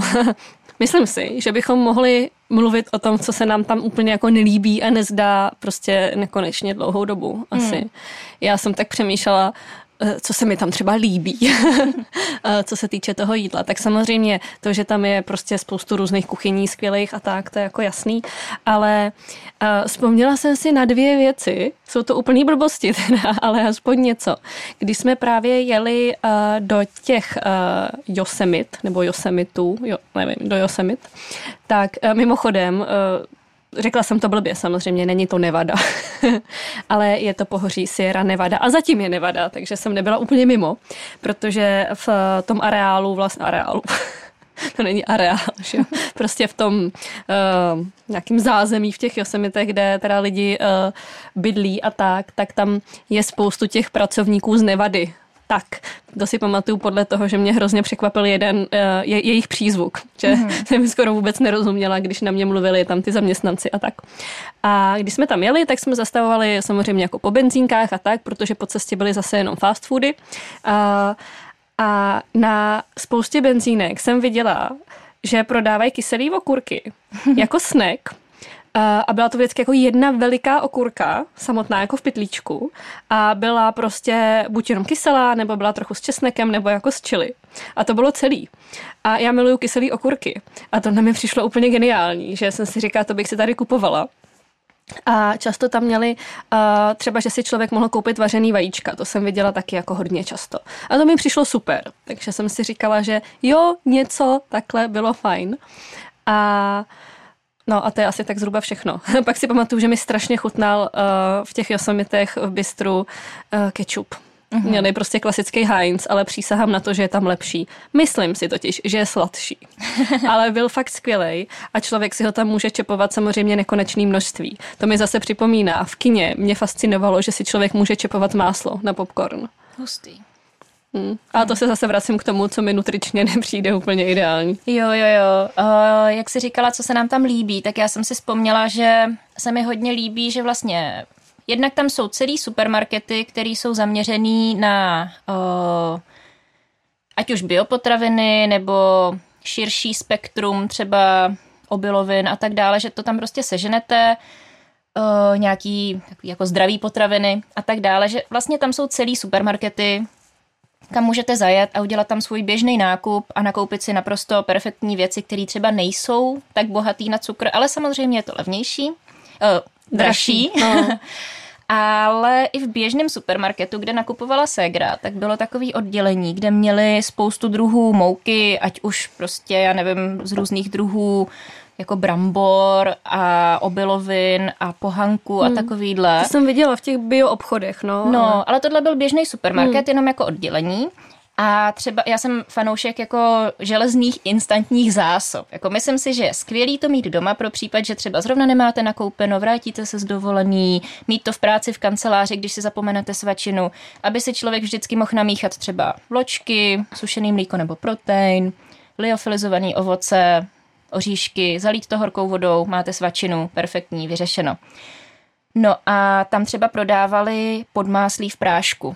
myslím si, že bychom mohli mluvit o tom, co se nám tam úplně jako nelíbí a nezdá prostě nekonečně dlouhou dobu asi. Hmm. Já jsem tak přemýšlela, co se mi tam třeba líbí, eh, co se týče toho jídla. Tak samozřejmě to, že tam je prostě spoustu různých kuchyní skvělých a tak, to je jako jasný, ale uh, vzpomněla jsem si na dvě věci, jsou to úplný blbosti teda, ale aspoň něco. Když jsme právě jeli do těch uh, Yosemit, nebo Yosemitů, jo, nevím, do Yosemit, tak mimochodem Řekla jsem to blbě, samozřejmě není to Nevada, ale je to pohoří Sierra Nevada a zatím je Nevada, takže jsem nebyla úplně mimo, protože v tom areálu, vlastně areálu, to není areál, že? prostě v tom uh, nějakým zázemí v těch Josemitech, kde teda lidi uh, bydlí a tak, tak tam je spoustu těch pracovníků z Nevady, tak. To si pamatuju podle toho, že mě hrozně překvapil jeden uh, je, jejich přízvuk, že mm-hmm. jsem skoro vůbec nerozuměla, když na mě mluvili tam ty zaměstnanci a tak. A když jsme tam jeli, tak jsme zastavovali samozřejmě jako po benzínkách a tak, protože po cestě byly zase jenom fast foody. A, a na spoustě benzínek jsem viděla, že prodávají kyselý okurky jako snack a byla to vždycky jako jedna veliká okurka, samotná jako v pytlíčku a byla prostě buď jenom kyselá, nebo byla trochu s česnekem, nebo jako s čili. A to bylo celý. A já miluju kyselý okurky. A to na mě přišlo úplně geniální, že jsem si říkala, to bych si tady kupovala. A často tam měli uh, třeba, že si člověk mohl koupit vařený vajíčka. To jsem viděla taky jako hodně často. A to mi přišlo super. Takže jsem si říkala, že jo, něco takhle bylo fajn. A No a to je asi tak zhruba všechno. Pak si pamatuju, že mi strašně chutnal uh, v těch Yosemitech v bistru uh, ketchup. Mm-hmm. Měli prostě klasický Heinz, ale přísahám na to, že je tam lepší. Myslím si totiž, že je sladší. ale byl fakt skvělý a člověk si ho tam může čepovat samozřejmě nekonečné množství. To mi zase připomíná, v kině mě fascinovalo, že si člověk může čepovat máslo na popcorn. Hustý. Hmm. A to se zase vracím k tomu, co mi nutričně nepřijde úplně ideální. Jo, jo, jo. Uh, jak jsi říkala, co se nám tam líbí, tak já jsem si vzpomněla, že se mi hodně líbí, že vlastně jednak tam jsou celý supermarkety, které jsou zaměřený na uh, ať už biopotraviny nebo širší spektrum třeba obilovin a tak dále, že to tam prostě seženete, uh, nějaký jako zdravý potraviny a tak dále, že vlastně tam jsou celý supermarkety, kam můžete zajet a udělat tam svůj běžný nákup a nakoupit si naprosto perfektní věci, které třeba nejsou tak bohatý na cukr, ale samozřejmě je to levnější, uh, dražší. No. Ale i v běžném supermarketu, kde nakupovala Segra, tak bylo takový oddělení, kde měli spoustu druhů mouky, ať už prostě, já nevím, z různých druhů jako brambor a obilovin a pohanku hmm. a takovýhle. To jsem viděla v těch bio obchodech, no. No, ale, ale tohle byl běžný supermarket, hmm. jenom jako oddělení. A třeba já jsem fanoušek jako železných instantních zásob. Jako myslím si, že je skvělý to mít doma pro případ, že třeba zrovna nemáte nakoupeno, vrátíte se z dovolený, mít to v práci v kanceláři, když si zapomenete svačinu, aby si člověk vždycky mohl namíchat třeba vločky, sušený mlíko nebo protein, liofilizovaný ovoce, oříšky, zalít to horkou vodou, máte svačinu, perfektní, vyřešeno. No a tam třeba prodávali podmáslí v prášku.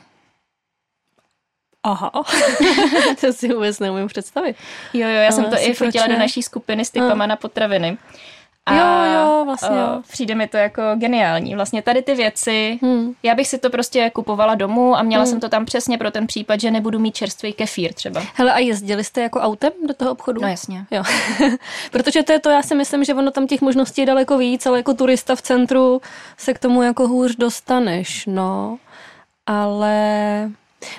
Aha, to si vůbec neumím představit. Jo, jo, já jsem to i fotila do naší skupiny s typama na potraviny. A jo, jo, vlastně. O, přijde mi to jako geniální. Vlastně tady ty věci, hmm. já bych si to prostě kupovala domů a měla hmm. jsem to tam přesně pro ten případ, že nebudu mít čerstvý kefír třeba. Hele, a jezdili jste jako autem do toho obchodu? No jasně. Jo. Protože to je to, já si myslím, že ono tam těch možností je daleko víc, ale jako turista v centru se k tomu jako hůř dostaneš, no. Ale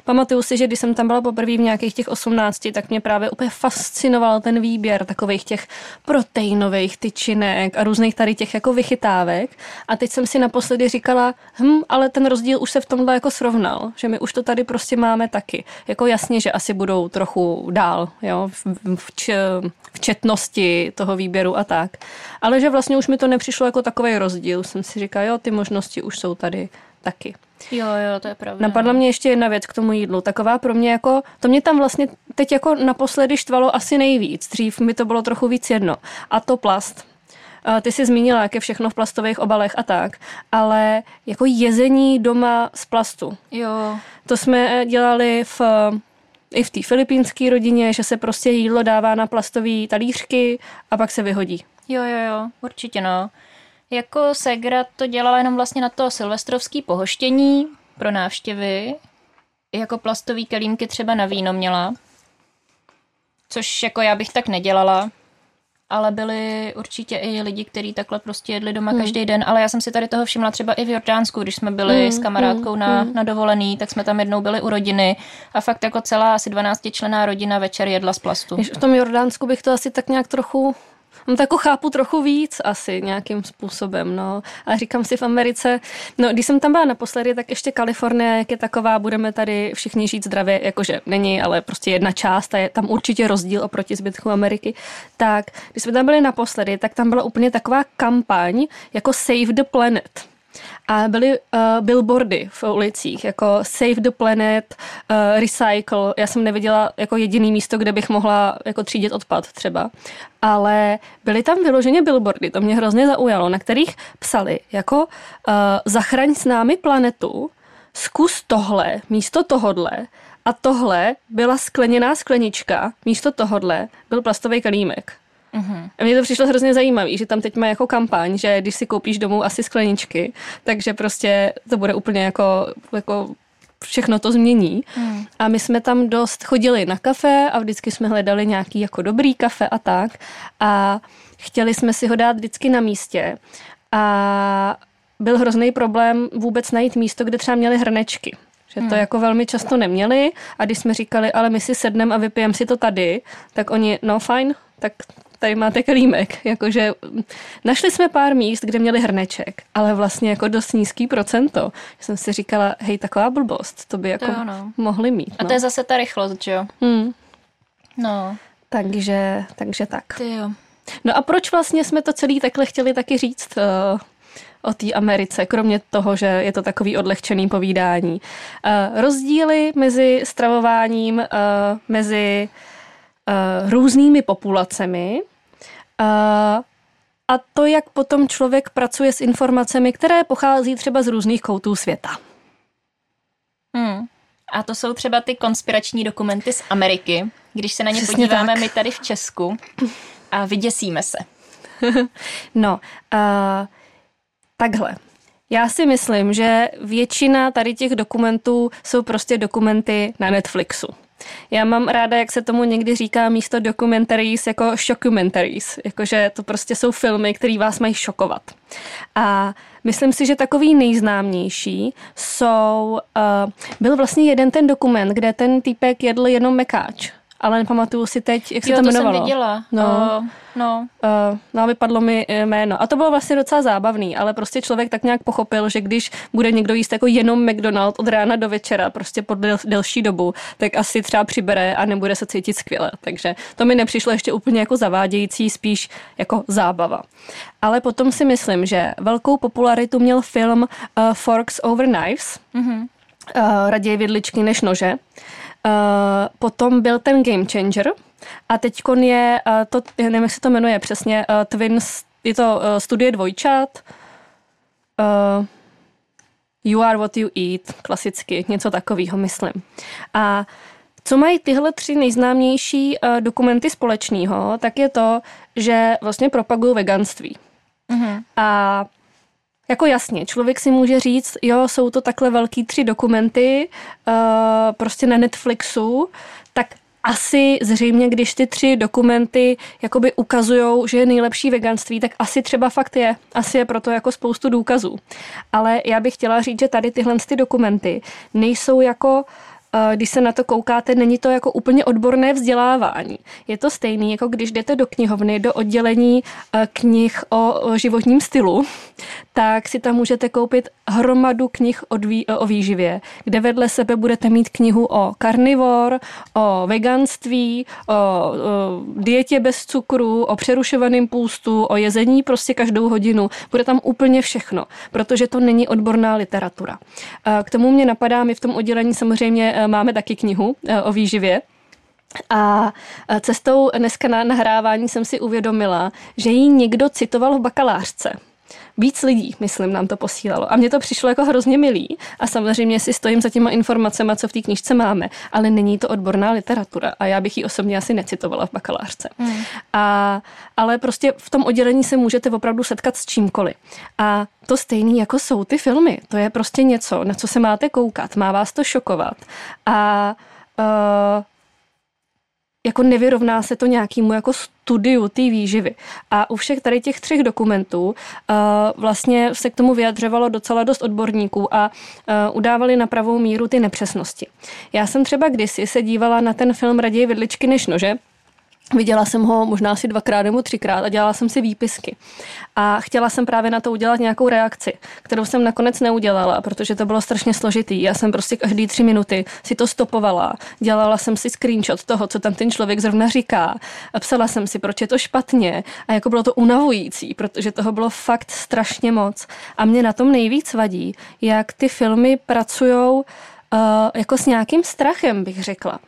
Pamatuju si, že když jsem tam byla poprvé v nějakých těch 18, tak mě právě úplně fascinoval ten výběr takových těch proteinových tyčinek a různých tady těch jako vychytávek. A teď jsem si naposledy říkala, hm, ale ten rozdíl už se v tomhle jako srovnal, že my už to tady prostě máme taky. Jako jasně, že asi budou trochu dál, jo, v, v, č, v četnosti toho výběru a tak. Ale že vlastně už mi to nepřišlo jako takový rozdíl. Jsem si říkala, jo, ty možnosti už jsou tady taky. Jo, jo, to je pravda. Napadla mě ještě jedna věc k tomu jídlu. Taková pro mě jako, to mě tam vlastně teď jako naposledy štvalo asi nejvíc. Dřív mi to bylo trochu víc jedno. A to plast. Ty jsi zmínila, jak je všechno v plastových obalech a tak, ale jako jezení doma z plastu. Jo. To jsme dělali v, i v té filipínské rodině, že se prostě jídlo dává na plastové talířky a pak se vyhodí. Jo, jo, jo, určitě no. Jako Segra to dělala jenom vlastně na to silvestrovský pohoštění pro návštěvy. Jako plastový kelímky třeba na víno měla. Což jako já bych tak nedělala. Ale byli určitě i lidi, kteří takhle prostě jedli doma hmm. každý den. Ale já jsem si tady toho všimla třeba i v Jordánsku, když jsme byli hmm. s kamarádkou hmm. na, hmm. na dovolený, tak jsme tam jednou byli u rodiny a fakt jako celá asi 12 člená rodina večer jedla z plastu. v tom Jordánsku bych to asi tak nějak trochu No tak chápu trochu víc asi nějakým způsobem, no. A říkám si v Americe, no když jsem tam byla naposledy, tak ještě Kalifornie, jak je taková, budeme tady všichni žít zdravě, jakože není, ale prostě jedna část a je tam určitě rozdíl oproti zbytku Ameriky. Tak, když jsme tam byli naposledy, tak tam byla úplně taková kampaň jako Save the Planet a byly uh, billboardy v ulicích, jako Save the Planet, uh, Recycle. Já jsem neviděla jako jediný místo, kde bych mohla jako třídit odpad třeba. Ale byly tam vyloženě billboardy, to mě hrozně zaujalo, na kterých psali jako uh, zachraň s námi planetu, zkus tohle místo tohodle a tohle byla skleněná sklenička, místo tohodle byl plastový kalímek. Uh-huh. A mně to přišlo hrozně zajímavé, že tam teď má jako kampaň, že když si koupíš domů asi skleničky, takže prostě to bude úplně jako, jako všechno to změní. Hmm. A my jsme tam dost chodili na kafe a vždycky jsme hledali nějaký jako dobrý kafe a tak. A chtěli jsme si ho dát vždycky na místě. A byl hrozný problém vůbec najít místo, kde třeba měli hrnečky. Že to hmm. jako velmi často neměli a když jsme říkali, ale my si sedneme a vypijeme si to tady, tak oni, no fajn, tak tady máte kelímek. Jakože našli jsme pár míst, kde měli hrneček, ale vlastně jako dost nízký procento. Jsem si říkala, hej, taková blbost, to by jako to no. mohli mít. No. A to je zase ta rychlost, že jo? Hmm. No. Takže, takže tak. Ty jo. No a proč vlastně jsme to celý takhle chtěli taky říct uh, o té Americe, kromě toho, že je to takový odlehčený povídání. Uh, rozdíly mezi stravováním, uh, mezi uh, různými populacemi a to, jak potom člověk pracuje s informacemi, které pochází třeba z různých koutů světa. Hmm. A to jsou třeba ty konspirační dokumenty z Ameriky, když se na ně Přesně podíváme tak. my tady v Česku a vyděsíme se. no, uh, takhle. Já si myslím, že většina tady těch dokumentů jsou prostě dokumenty na Netflixu. Já mám ráda, jak se tomu někdy říká místo documentaries jako shockumentaries, jakože to prostě jsou filmy, které vás mají šokovat. A myslím si, že takový nejznámější jsou, uh, byl vlastně jeden ten dokument, kde ten týpek jedl jenom mekáč ale nepamatuju si teď, jak se jo, to jmenovalo. jsem viděla. No, uh, no. Uh, no, vypadlo mi jméno. A to bylo vlastně docela zábavný, ale prostě člověk tak nějak pochopil, že když bude někdo jíst jako jenom McDonald od rána do večera, prostě po del, delší dobu, tak asi třeba přibere a nebude se cítit skvěle. Takže to mi nepřišlo ještě úplně jako zavádějící, spíš jako zábava. Ale potom si myslím, že velkou popularitu měl film uh, Forks Over Knives, mm-hmm. uh, raději vidličky než nože. Uh, potom byl ten Game Changer a teď je, uh, to, nevím, jak se to jmenuje přesně, uh, Twins, je to uh, studie dvojčat, uh, You are what you eat, klasicky, něco takového, myslím. A co mají tyhle tři nejznámější uh, dokumenty společného, tak je to, že vlastně propagují veganství. Mm-hmm. A jako jasně, člověk si může říct, jo, jsou to takhle velký tři dokumenty uh, prostě na Netflixu, tak asi zřejmě, když ty tři dokumenty jakoby ukazujou, že je nejlepší veganství, tak asi třeba fakt je. Asi je proto jako spoustu důkazů. Ale já bych chtěla říct, že tady tyhle ty dokumenty nejsou jako když se na to koukáte, není to jako úplně odborné vzdělávání. Je to stejný, jako když jdete do knihovny, do oddělení knih o životním stylu, tak si tam můžete koupit hromadu knih o, dví, o výživě, kde vedle sebe budete mít knihu o karnivor, o veganství, o, o dietě bez cukru, o přerušovaném půstu, o jezení prostě každou hodinu. Bude tam úplně všechno, protože to není odborná literatura. K tomu mě napadá, my v tom oddělení samozřejmě e, máme taky knihu e, o výživě, a e, cestou dneska na nahrávání jsem si uvědomila, že ji někdo citoval v bakalářce. Víc lidí, myslím, nám to posílalo. A mně to přišlo jako hrozně milý. A samozřejmě si stojím za těma informacemi, co v té knižce máme, ale není to odborná literatura. A já bych ji osobně asi necitovala v bakalářce. Hmm. A, ale prostě v tom oddělení se můžete opravdu setkat s čímkoliv. A to stejný jako jsou ty filmy. To je prostě něco, na co se máte koukat. Má vás to šokovat. A uh, jako nevyrovná se to nějakému jako studiu té výživy. A u všech tady těch třech dokumentů uh, vlastně se k tomu vyjadřovalo docela dost odborníků a uh, udávali na pravou míru ty nepřesnosti. Já jsem třeba kdysi se dívala na ten film Raději vidličky než nože, Viděla jsem ho možná asi dvakrát nebo třikrát a dělala jsem si výpisky. A chtěla jsem právě na to udělat nějakou reakci, kterou jsem nakonec neudělala, protože to bylo strašně složitý. Já jsem prostě každý tři minuty si to stopovala, dělala jsem si screenshot toho, co tam ten člověk zrovna říká a psala jsem si, proč je to špatně a jako bylo to unavující, protože toho bylo fakt strašně moc. A mě na tom nejvíc vadí, jak ty filmy pracují uh, jako s nějakým strachem, bych řekla.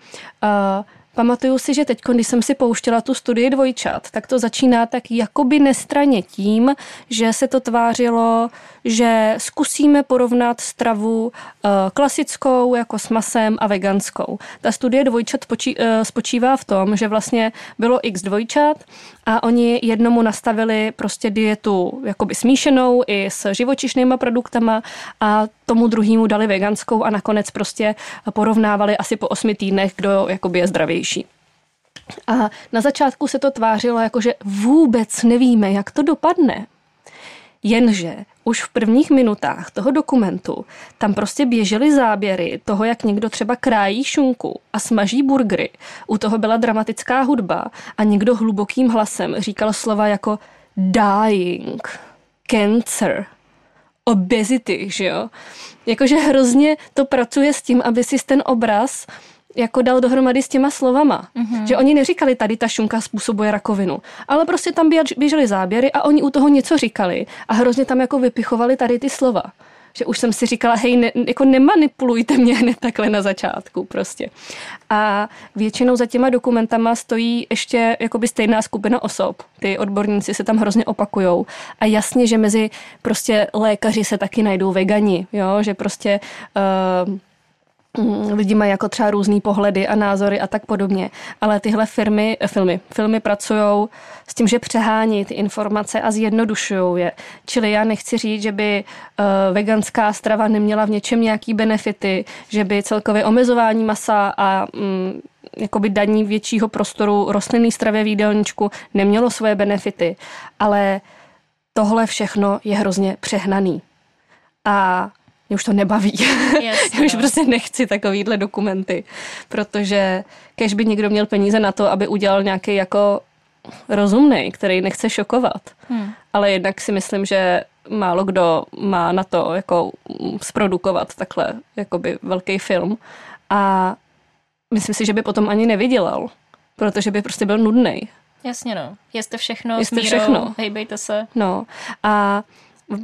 Uh, Pamatuju si, že teď, když jsem si pouštěla tu studii dvojčat, tak to začíná tak jakoby nestraně tím, že se to tvářilo, že zkusíme porovnat stravu eh, klasickou jako s masem a veganskou. Ta studie dvojčat eh, spočívá v tom, že vlastně bylo x dvojčat a oni jednomu nastavili prostě dietu jakoby smíšenou i s živočišnýma produktama a tomu druhému dali veganskou a nakonec prostě porovnávali asi po osmi týdnech, kdo jakoby je zdravější. A na začátku se to tvářilo jako, že vůbec nevíme, jak to dopadne. Jenže už v prvních minutách toho dokumentu tam prostě běžely záběry toho, jak někdo třeba krájí šunku a smaží burgery. U toho byla dramatická hudba a někdo hlubokým hlasem říkal slova jako dying, cancer, obezity, že jo? Jakože hrozně to pracuje s tím, aby si ten obraz jako dal dohromady s těma slovama. Mm-hmm. Že oni neříkali, tady ta šunka způsobuje rakovinu, ale prostě tam běžely záběry a oni u toho něco říkali a hrozně tam jako vypichovali tady ty slova. Že už jsem si říkala, hej, ne, jako nemanipulujte mě hned takhle na začátku prostě. A většinou za těma dokumentama stojí ještě jakoby stejná skupina osob. Ty odborníci se tam hrozně opakujou. A jasně, že mezi prostě lékaři se taky najdou vegani, jo, že prostě uh, lidi mají jako třeba různý pohledy a názory a tak podobně. Ale tyhle firmy, eh, filmy, filmy pracují s tím, že přehání ty informace a zjednodušují je. Čili já nechci říct, že by uh, veganská strava neměla v něčem nějaký benefity, že by celkově omezování masa a um, jakoby daní většího prostoru rostlinný stravě v jídelníčku nemělo svoje benefity. Ale tohle všechno je hrozně přehnaný. A mě už to nebaví. Yes, Já už no. prostě nechci takovýhle dokumenty, protože kež by někdo měl peníze na to, aby udělal nějaký jako rozumný, který nechce šokovat. Hmm. Ale jednak si myslím, že málo kdo má na to jako zprodukovat takhle jakoby velký film. A myslím si, že by potom ani nevydělal, protože by prostě byl nudný. Jasně no. Jeste všechno, Jeste mírou, všechno. hejbejte se. No a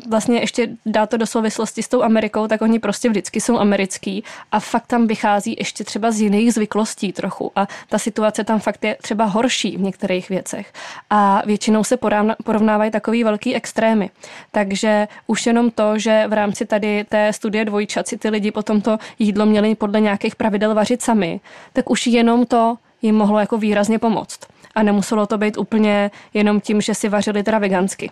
vlastně ještě dá to do souvislosti s tou Amerikou, tak oni prostě vždycky jsou americký a fakt tam vychází ještě třeba z jiných zvyklostí trochu a ta situace tam fakt je třeba horší v některých věcech a většinou se porovnávají takový velký extrémy. Takže už jenom to, že v rámci tady té studie dvojčat si ty lidi potom to jídlo měli podle nějakých pravidel vařit sami, tak už jenom to jim mohlo jako výrazně pomoct. A nemuselo to být úplně jenom tím, že si vařili teda vegansky.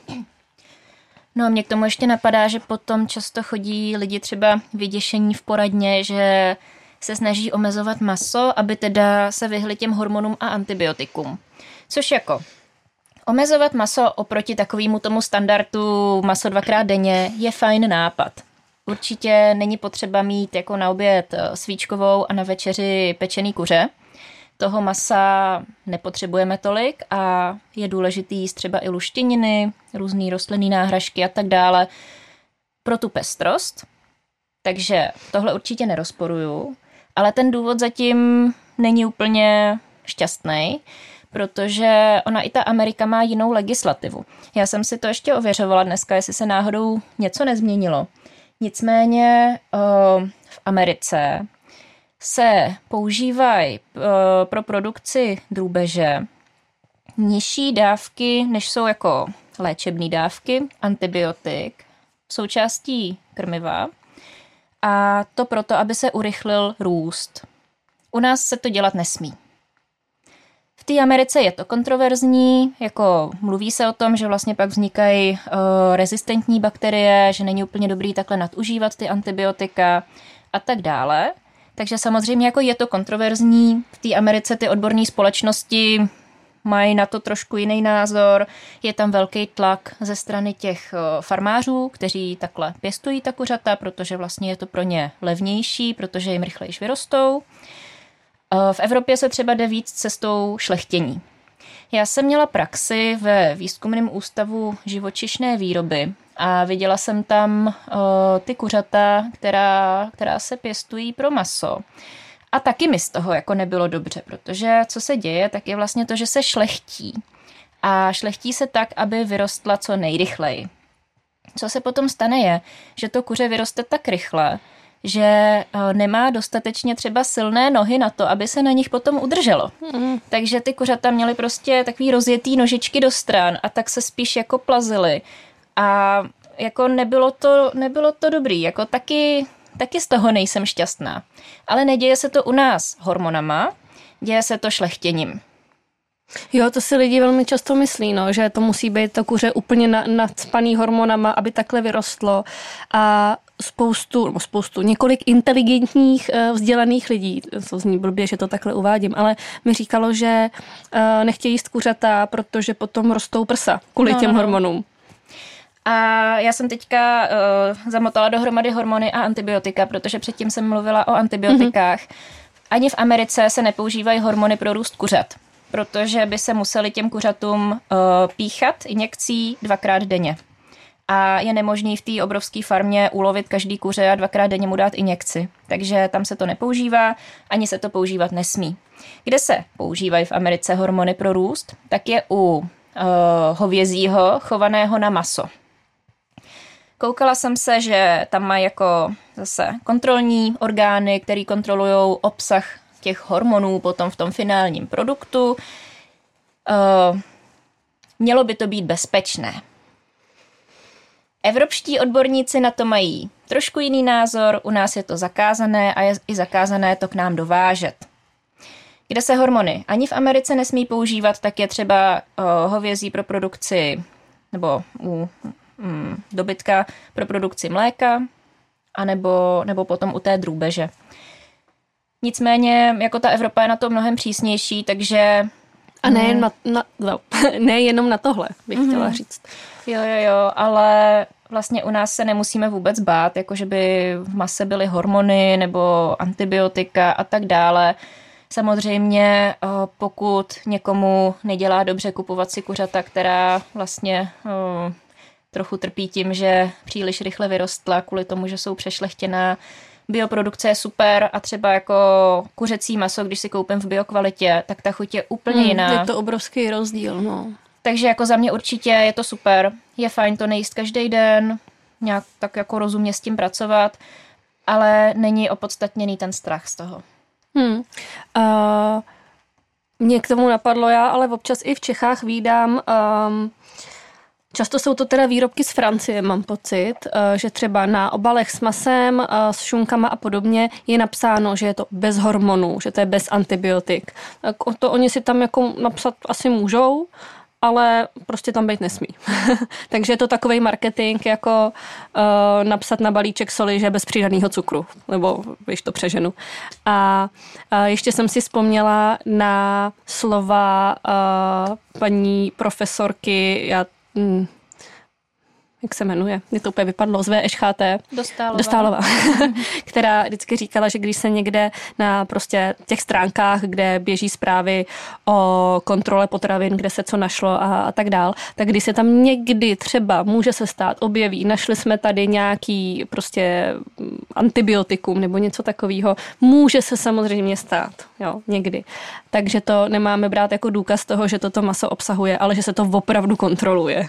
No a mě k tomu ještě napadá, že potom často chodí lidi třeba vyděšení v poradně, že se snaží omezovat maso, aby teda se vyhli těm hormonům a antibiotikům. Což jako omezovat maso oproti takovému tomu standardu maso dvakrát denně je fajn nápad. určitě není potřeba mít jako na oběd eh, svíčkovou a na večeři pečený kuře. Toho masa nepotřebujeme tolik a je důležitý jíst třeba i luštěniny, různé rostlinné náhražky a tak dále pro tu pestrost. Takže tohle určitě nerozporuju, ale ten důvod zatím není úplně šťastný, protože ona i ta Amerika má jinou legislativu. Já jsem si to ještě ověřovala dneska, jestli se náhodou něco nezměnilo. Nicméně v Americe se používají pro produkci drůbeže nižší dávky, než jsou jako léčebné dávky, antibiotik, součástí krmiva a to proto, aby se urychlil růst. U nás se to dělat nesmí. V té Americe je to kontroverzní, jako mluví se o tom, že vlastně pak vznikají uh, rezistentní bakterie, že není úplně dobrý takhle nadužívat ty antibiotika a tak dále. Takže samozřejmě jako je to kontroverzní. V té Americe ty odborné společnosti mají na to trošku jiný názor. Je tam velký tlak ze strany těch farmářů, kteří takhle pěstují ta kuřata, protože vlastně je to pro ně levnější, protože jim rychleji vyrostou. V Evropě se třeba jde víc cestou šlechtění. Já jsem měla praxi ve výzkumném ústavu živočišné výroby a viděla jsem tam uh, ty kuřata, která, která se pěstují pro maso. A taky mi z toho jako nebylo dobře, protože co se děje, tak je vlastně to, že se šlechtí. A šlechtí se tak, aby vyrostla co nejrychleji. Co se potom stane je, že to kuře vyroste tak rychle, že eh, nemá dostatečně třeba silné nohy na to, aby se na nich potom udrželo. Mm. Takže ty kuřata měly prostě takový rozjetý nožičky do stran a tak se spíš jako plazily. A jako nebylo to, nebylo to dobrý. Jako taky taky z toho nejsem šťastná. Ale neděje se to u nás hormonama, děje se to šlechtěním. Jo, to si lidi velmi často myslí, no, že to musí být to kuře úplně na, nadspaný hormonama, aby takhle vyrostlo. A spoustu, no spoustu, několik inteligentních eh, vzdělaných lidí, to zní blbě, že to takhle uvádím, ale mi říkalo, že eh, nechtějí jíst kuřata, protože potom rostou prsa kvůli no, těm no. no. hormonům. A já jsem teďka uh, zamotala dohromady hormony a antibiotika, protože předtím jsem mluvila o antibiotikách. Mm-hmm. Ani v Americe se nepoužívají hormony pro růst kuřat, protože by se museli těm kuřatům uh, píchat injekcí dvakrát denně. A je nemožný v té obrovské farmě ulovit každý kuře a dvakrát denně mu dát injekci. Takže tam se to nepoužívá, ani se to používat nesmí. Kde se používají v Americe hormony pro růst, tak je u uh, hovězího chovaného na maso. Koukala jsem se, že tam mají jako zase kontrolní orgány, které kontrolují obsah těch hormonů potom v tom finálním produktu. Uh, mělo by to být bezpečné. Evropští odborníci na to mají trošku jiný názor, u nás je to zakázané a je i zakázané to k nám dovážet. Kde se hormony ani v Americe nesmí používat, tak je třeba uh, hovězí pro produkci nebo u mm, dobytka pro produkci mléka, anebo, nebo potom u té drůbeže. Nicméně, jako ta Evropa je na to mnohem přísnější, takže... A nejen mm. na, na, no, nejenom na tohle, bych mm-hmm. chtěla říct. Jo, jo, jo, ale vlastně u nás se nemusíme vůbec bát, jako že by v mase byly hormony nebo antibiotika a tak dále. Samozřejmě, eh, pokud někomu nedělá dobře kupovat si kuřata, která vlastně eh, trochu trpí tím, že příliš rychle vyrostla kvůli tomu, že jsou přešlechtěná. Bioprodukce je super a třeba jako kuřecí maso, když si koupím v biokvalitě, tak ta chuť je úplně hmm, jiná. Je to obrovský rozdíl, no. Takže jako za mě určitě je to super. Je fajn to nejíst každý den, nějak tak jako rozumně s tím pracovat, ale není opodstatněný ten strach z toho. Hmm. Uh, mě k tomu napadlo já, ale občas i v Čechách výdám um, Často jsou to teda výrobky z Francie, mám pocit, eh, že třeba na obalech s masem, eh, s šunkama a podobně je napsáno, že je to bez hormonů, že to je bez antibiotik. Tak to oni si tam jako napsat asi můžou, ale prostě tam být nesmí. Takže je to takový marketing, jako uh, napsat na balíček soli, že bez přidaného cukru, nebo když to přeženu. A uh, ještě jsem si vzpomněla na slova uh, paní profesorky, já Mm. Jak se jmenuje, mě to úplně vypadlo z VŠHT. Dostálová. Dostálová, která vždycky říkala, že když se někde na prostě těch stránkách, kde běží zprávy o kontrole potravin, kde se co našlo a, a tak dál, tak když se tam někdy třeba může se stát, objeví, našli jsme tady nějaký prostě antibiotikum nebo něco takového, může se samozřejmě stát, jo, někdy. Takže to nemáme brát jako důkaz toho, že toto maso obsahuje, ale že se to opravdu kontroluje.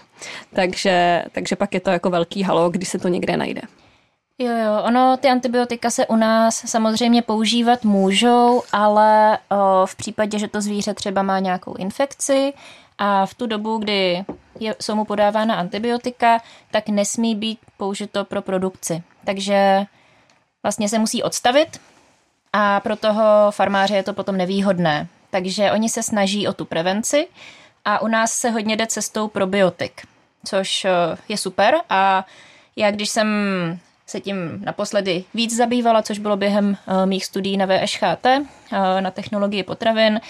Takže, takže pak je to jako velký halo, když se to někde najde. Jo, jo, ono, ty antibiotika se u nás samozřejmě používat můžou, ale o, v případě, že to zvíře třeba má nějakou infekci a v tu dobu, kdy je, jsou mu podávána antibiotika, tak nesmí být použito pro produkci. Takže vlastně se musí odstavit a pro toho farmáře je to potom nevýhodné. Takže oni se snaží o tu prevenci a u nás se hodně jde cestou probiotik, což eh, je super a já když jsem se tím naposledy víc zabývala, což bylo během eh, mých studií na VŠHT, eh, na technologii potravin,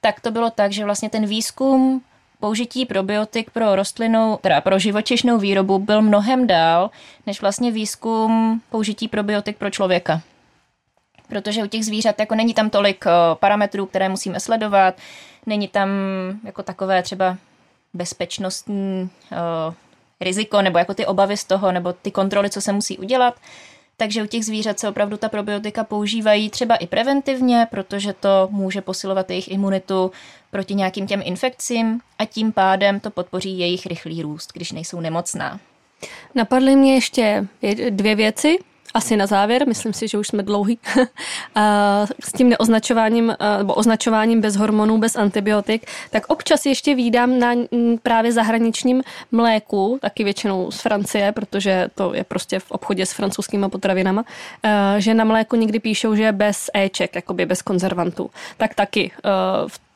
tak to bylo tak, že vlastně ten výzkum použití probiotik pro rostlinou, teda pro živočišnou výrobu byl mnohem dál, než vlastně výzkum použití probiotik pro člověka. Protože u těch zvířat jako není tam tolik parametrů, které musíme sledovat, není tam jako takové třeba bezpečnostní uh, riziko nebo jako ty obavy z toho nebo ty kontroly, co se musí udělat. Takže u těch zvířat se opravdu ta probiotika používají třeba i preventivně, protože to může posilovat jejich imunitu proti nějakým těm infekcím a tím pádem to podpoří jejich rychlý růst, když nejsou nemocná. Napadly mě ještě dvě věci asi na závěr, myslím si, že už jsme dlouhý, s tím neoznačováním nebo označováním bez hormonů, bez antibiotik, tak občas ještě výdám na právě zahraničním mléku, taky většinou z Francie, protože to je prostě v obchodě s francouzskými potravinama, že na mléku někdy píšou, že je bez éček, jakoby bez konzervantů. Tak taky v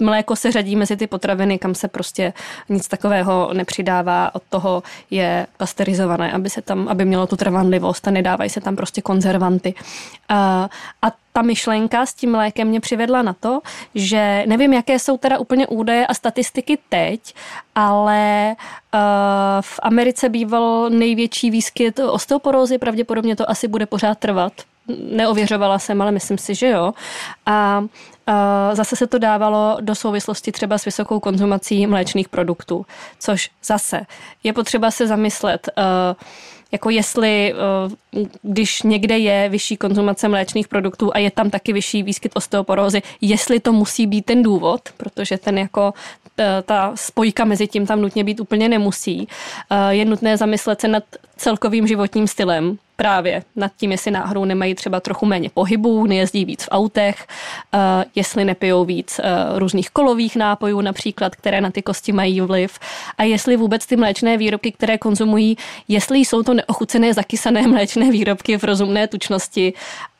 mléko se řadí mezi ty potraviny, kam se prostě nic takového nepřidává, od toho je pasterizované, aby se tam, aby mělo tu trvanlivost a nedávají se tam prostě konzervanty. A, a ta myšlenka s tím mlékem mě přivedla na to, že nevím, jaké jsou teda úplně údaje a statistiky teď, ale uh, v Americe býval největší výskyt osteoporózy, pravděpodobně to asi bude pořád trvat, neověřovala jsem, ale myslím si, že jo. A zase se to dávalo do souvislosti třeba s vysokou konzumací mléčných produktů, což zase je potřeba se zamyslet, jako jestli, když někde je vyšší konzumace mléčných produktů a je tam taky vyšší výskyt osteoporózy, jestli to musí být ten důvod, protože ten jako ta spojka mezi tím tam nutně být úplně nemusí. Je nutné zamyslet se nad celkovým životním stylem, právě nad tím, jestli náhodou nemají třeba trochu méně pohybů, nejezdí víc v autech, uh, jestli nepijou víc uh, různých kolových nápojů například, které na ty kosti mají vliv a jestli vůbec ty mléčné výrobky, které konzumují, jestli jsou to neochucené zakysané mléčné výrobky v rozumné tučnosti,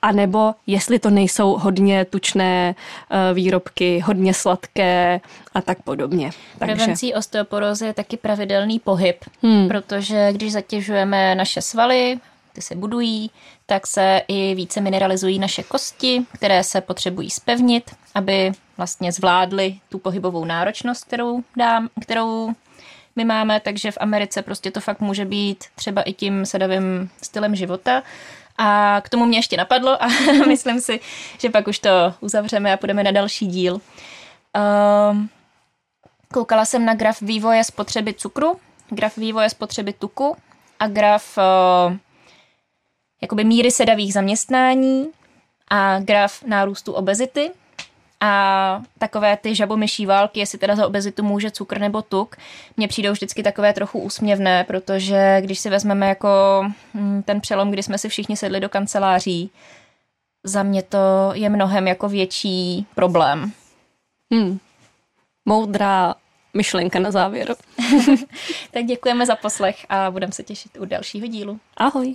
anebo jestli to nejsou hodně tučné uh, výrobky, hodně sladké a tak podobně. Takže... Prevencí osteoporózy je taky pravidelný pohyb, hmm. protože když zatěžujeme naše svaly, ty se budují, tak se i více mineralizují naše kosti, které se potřebují spevnit, aby vlastně zvládly tu pohybovou náročnost, kterou, dám, kterou my máme, takže v Americe prostě to fakt může být třeba i tím sedavým stylem života. A k tomu mě ještě napadlo a myslím si, že pak už to uzavřeme a půjdeme na další díl. Uh, koukala jsem na graf vývoje spotřeby cukru, graf vývoje spotřeby tuku a graf uh, jakoby míry sedavých zaměstnání a graf nárůstu obezity a takové ty žabomyší války, jestli teda za obezitu může cukr nebo tuk, mně přijdou vždycky takové trochu úsměvné, protože když si vezmeme jako hm, ten přelom, kdy jsme si všichni sedli do kanceláří, za mě to je mnohem jako větší problém. Hmm. Moudrá myšlenka na závěr. tak děkujeme za poslech a budeme se těšit u dalšího dílu. Ahoj.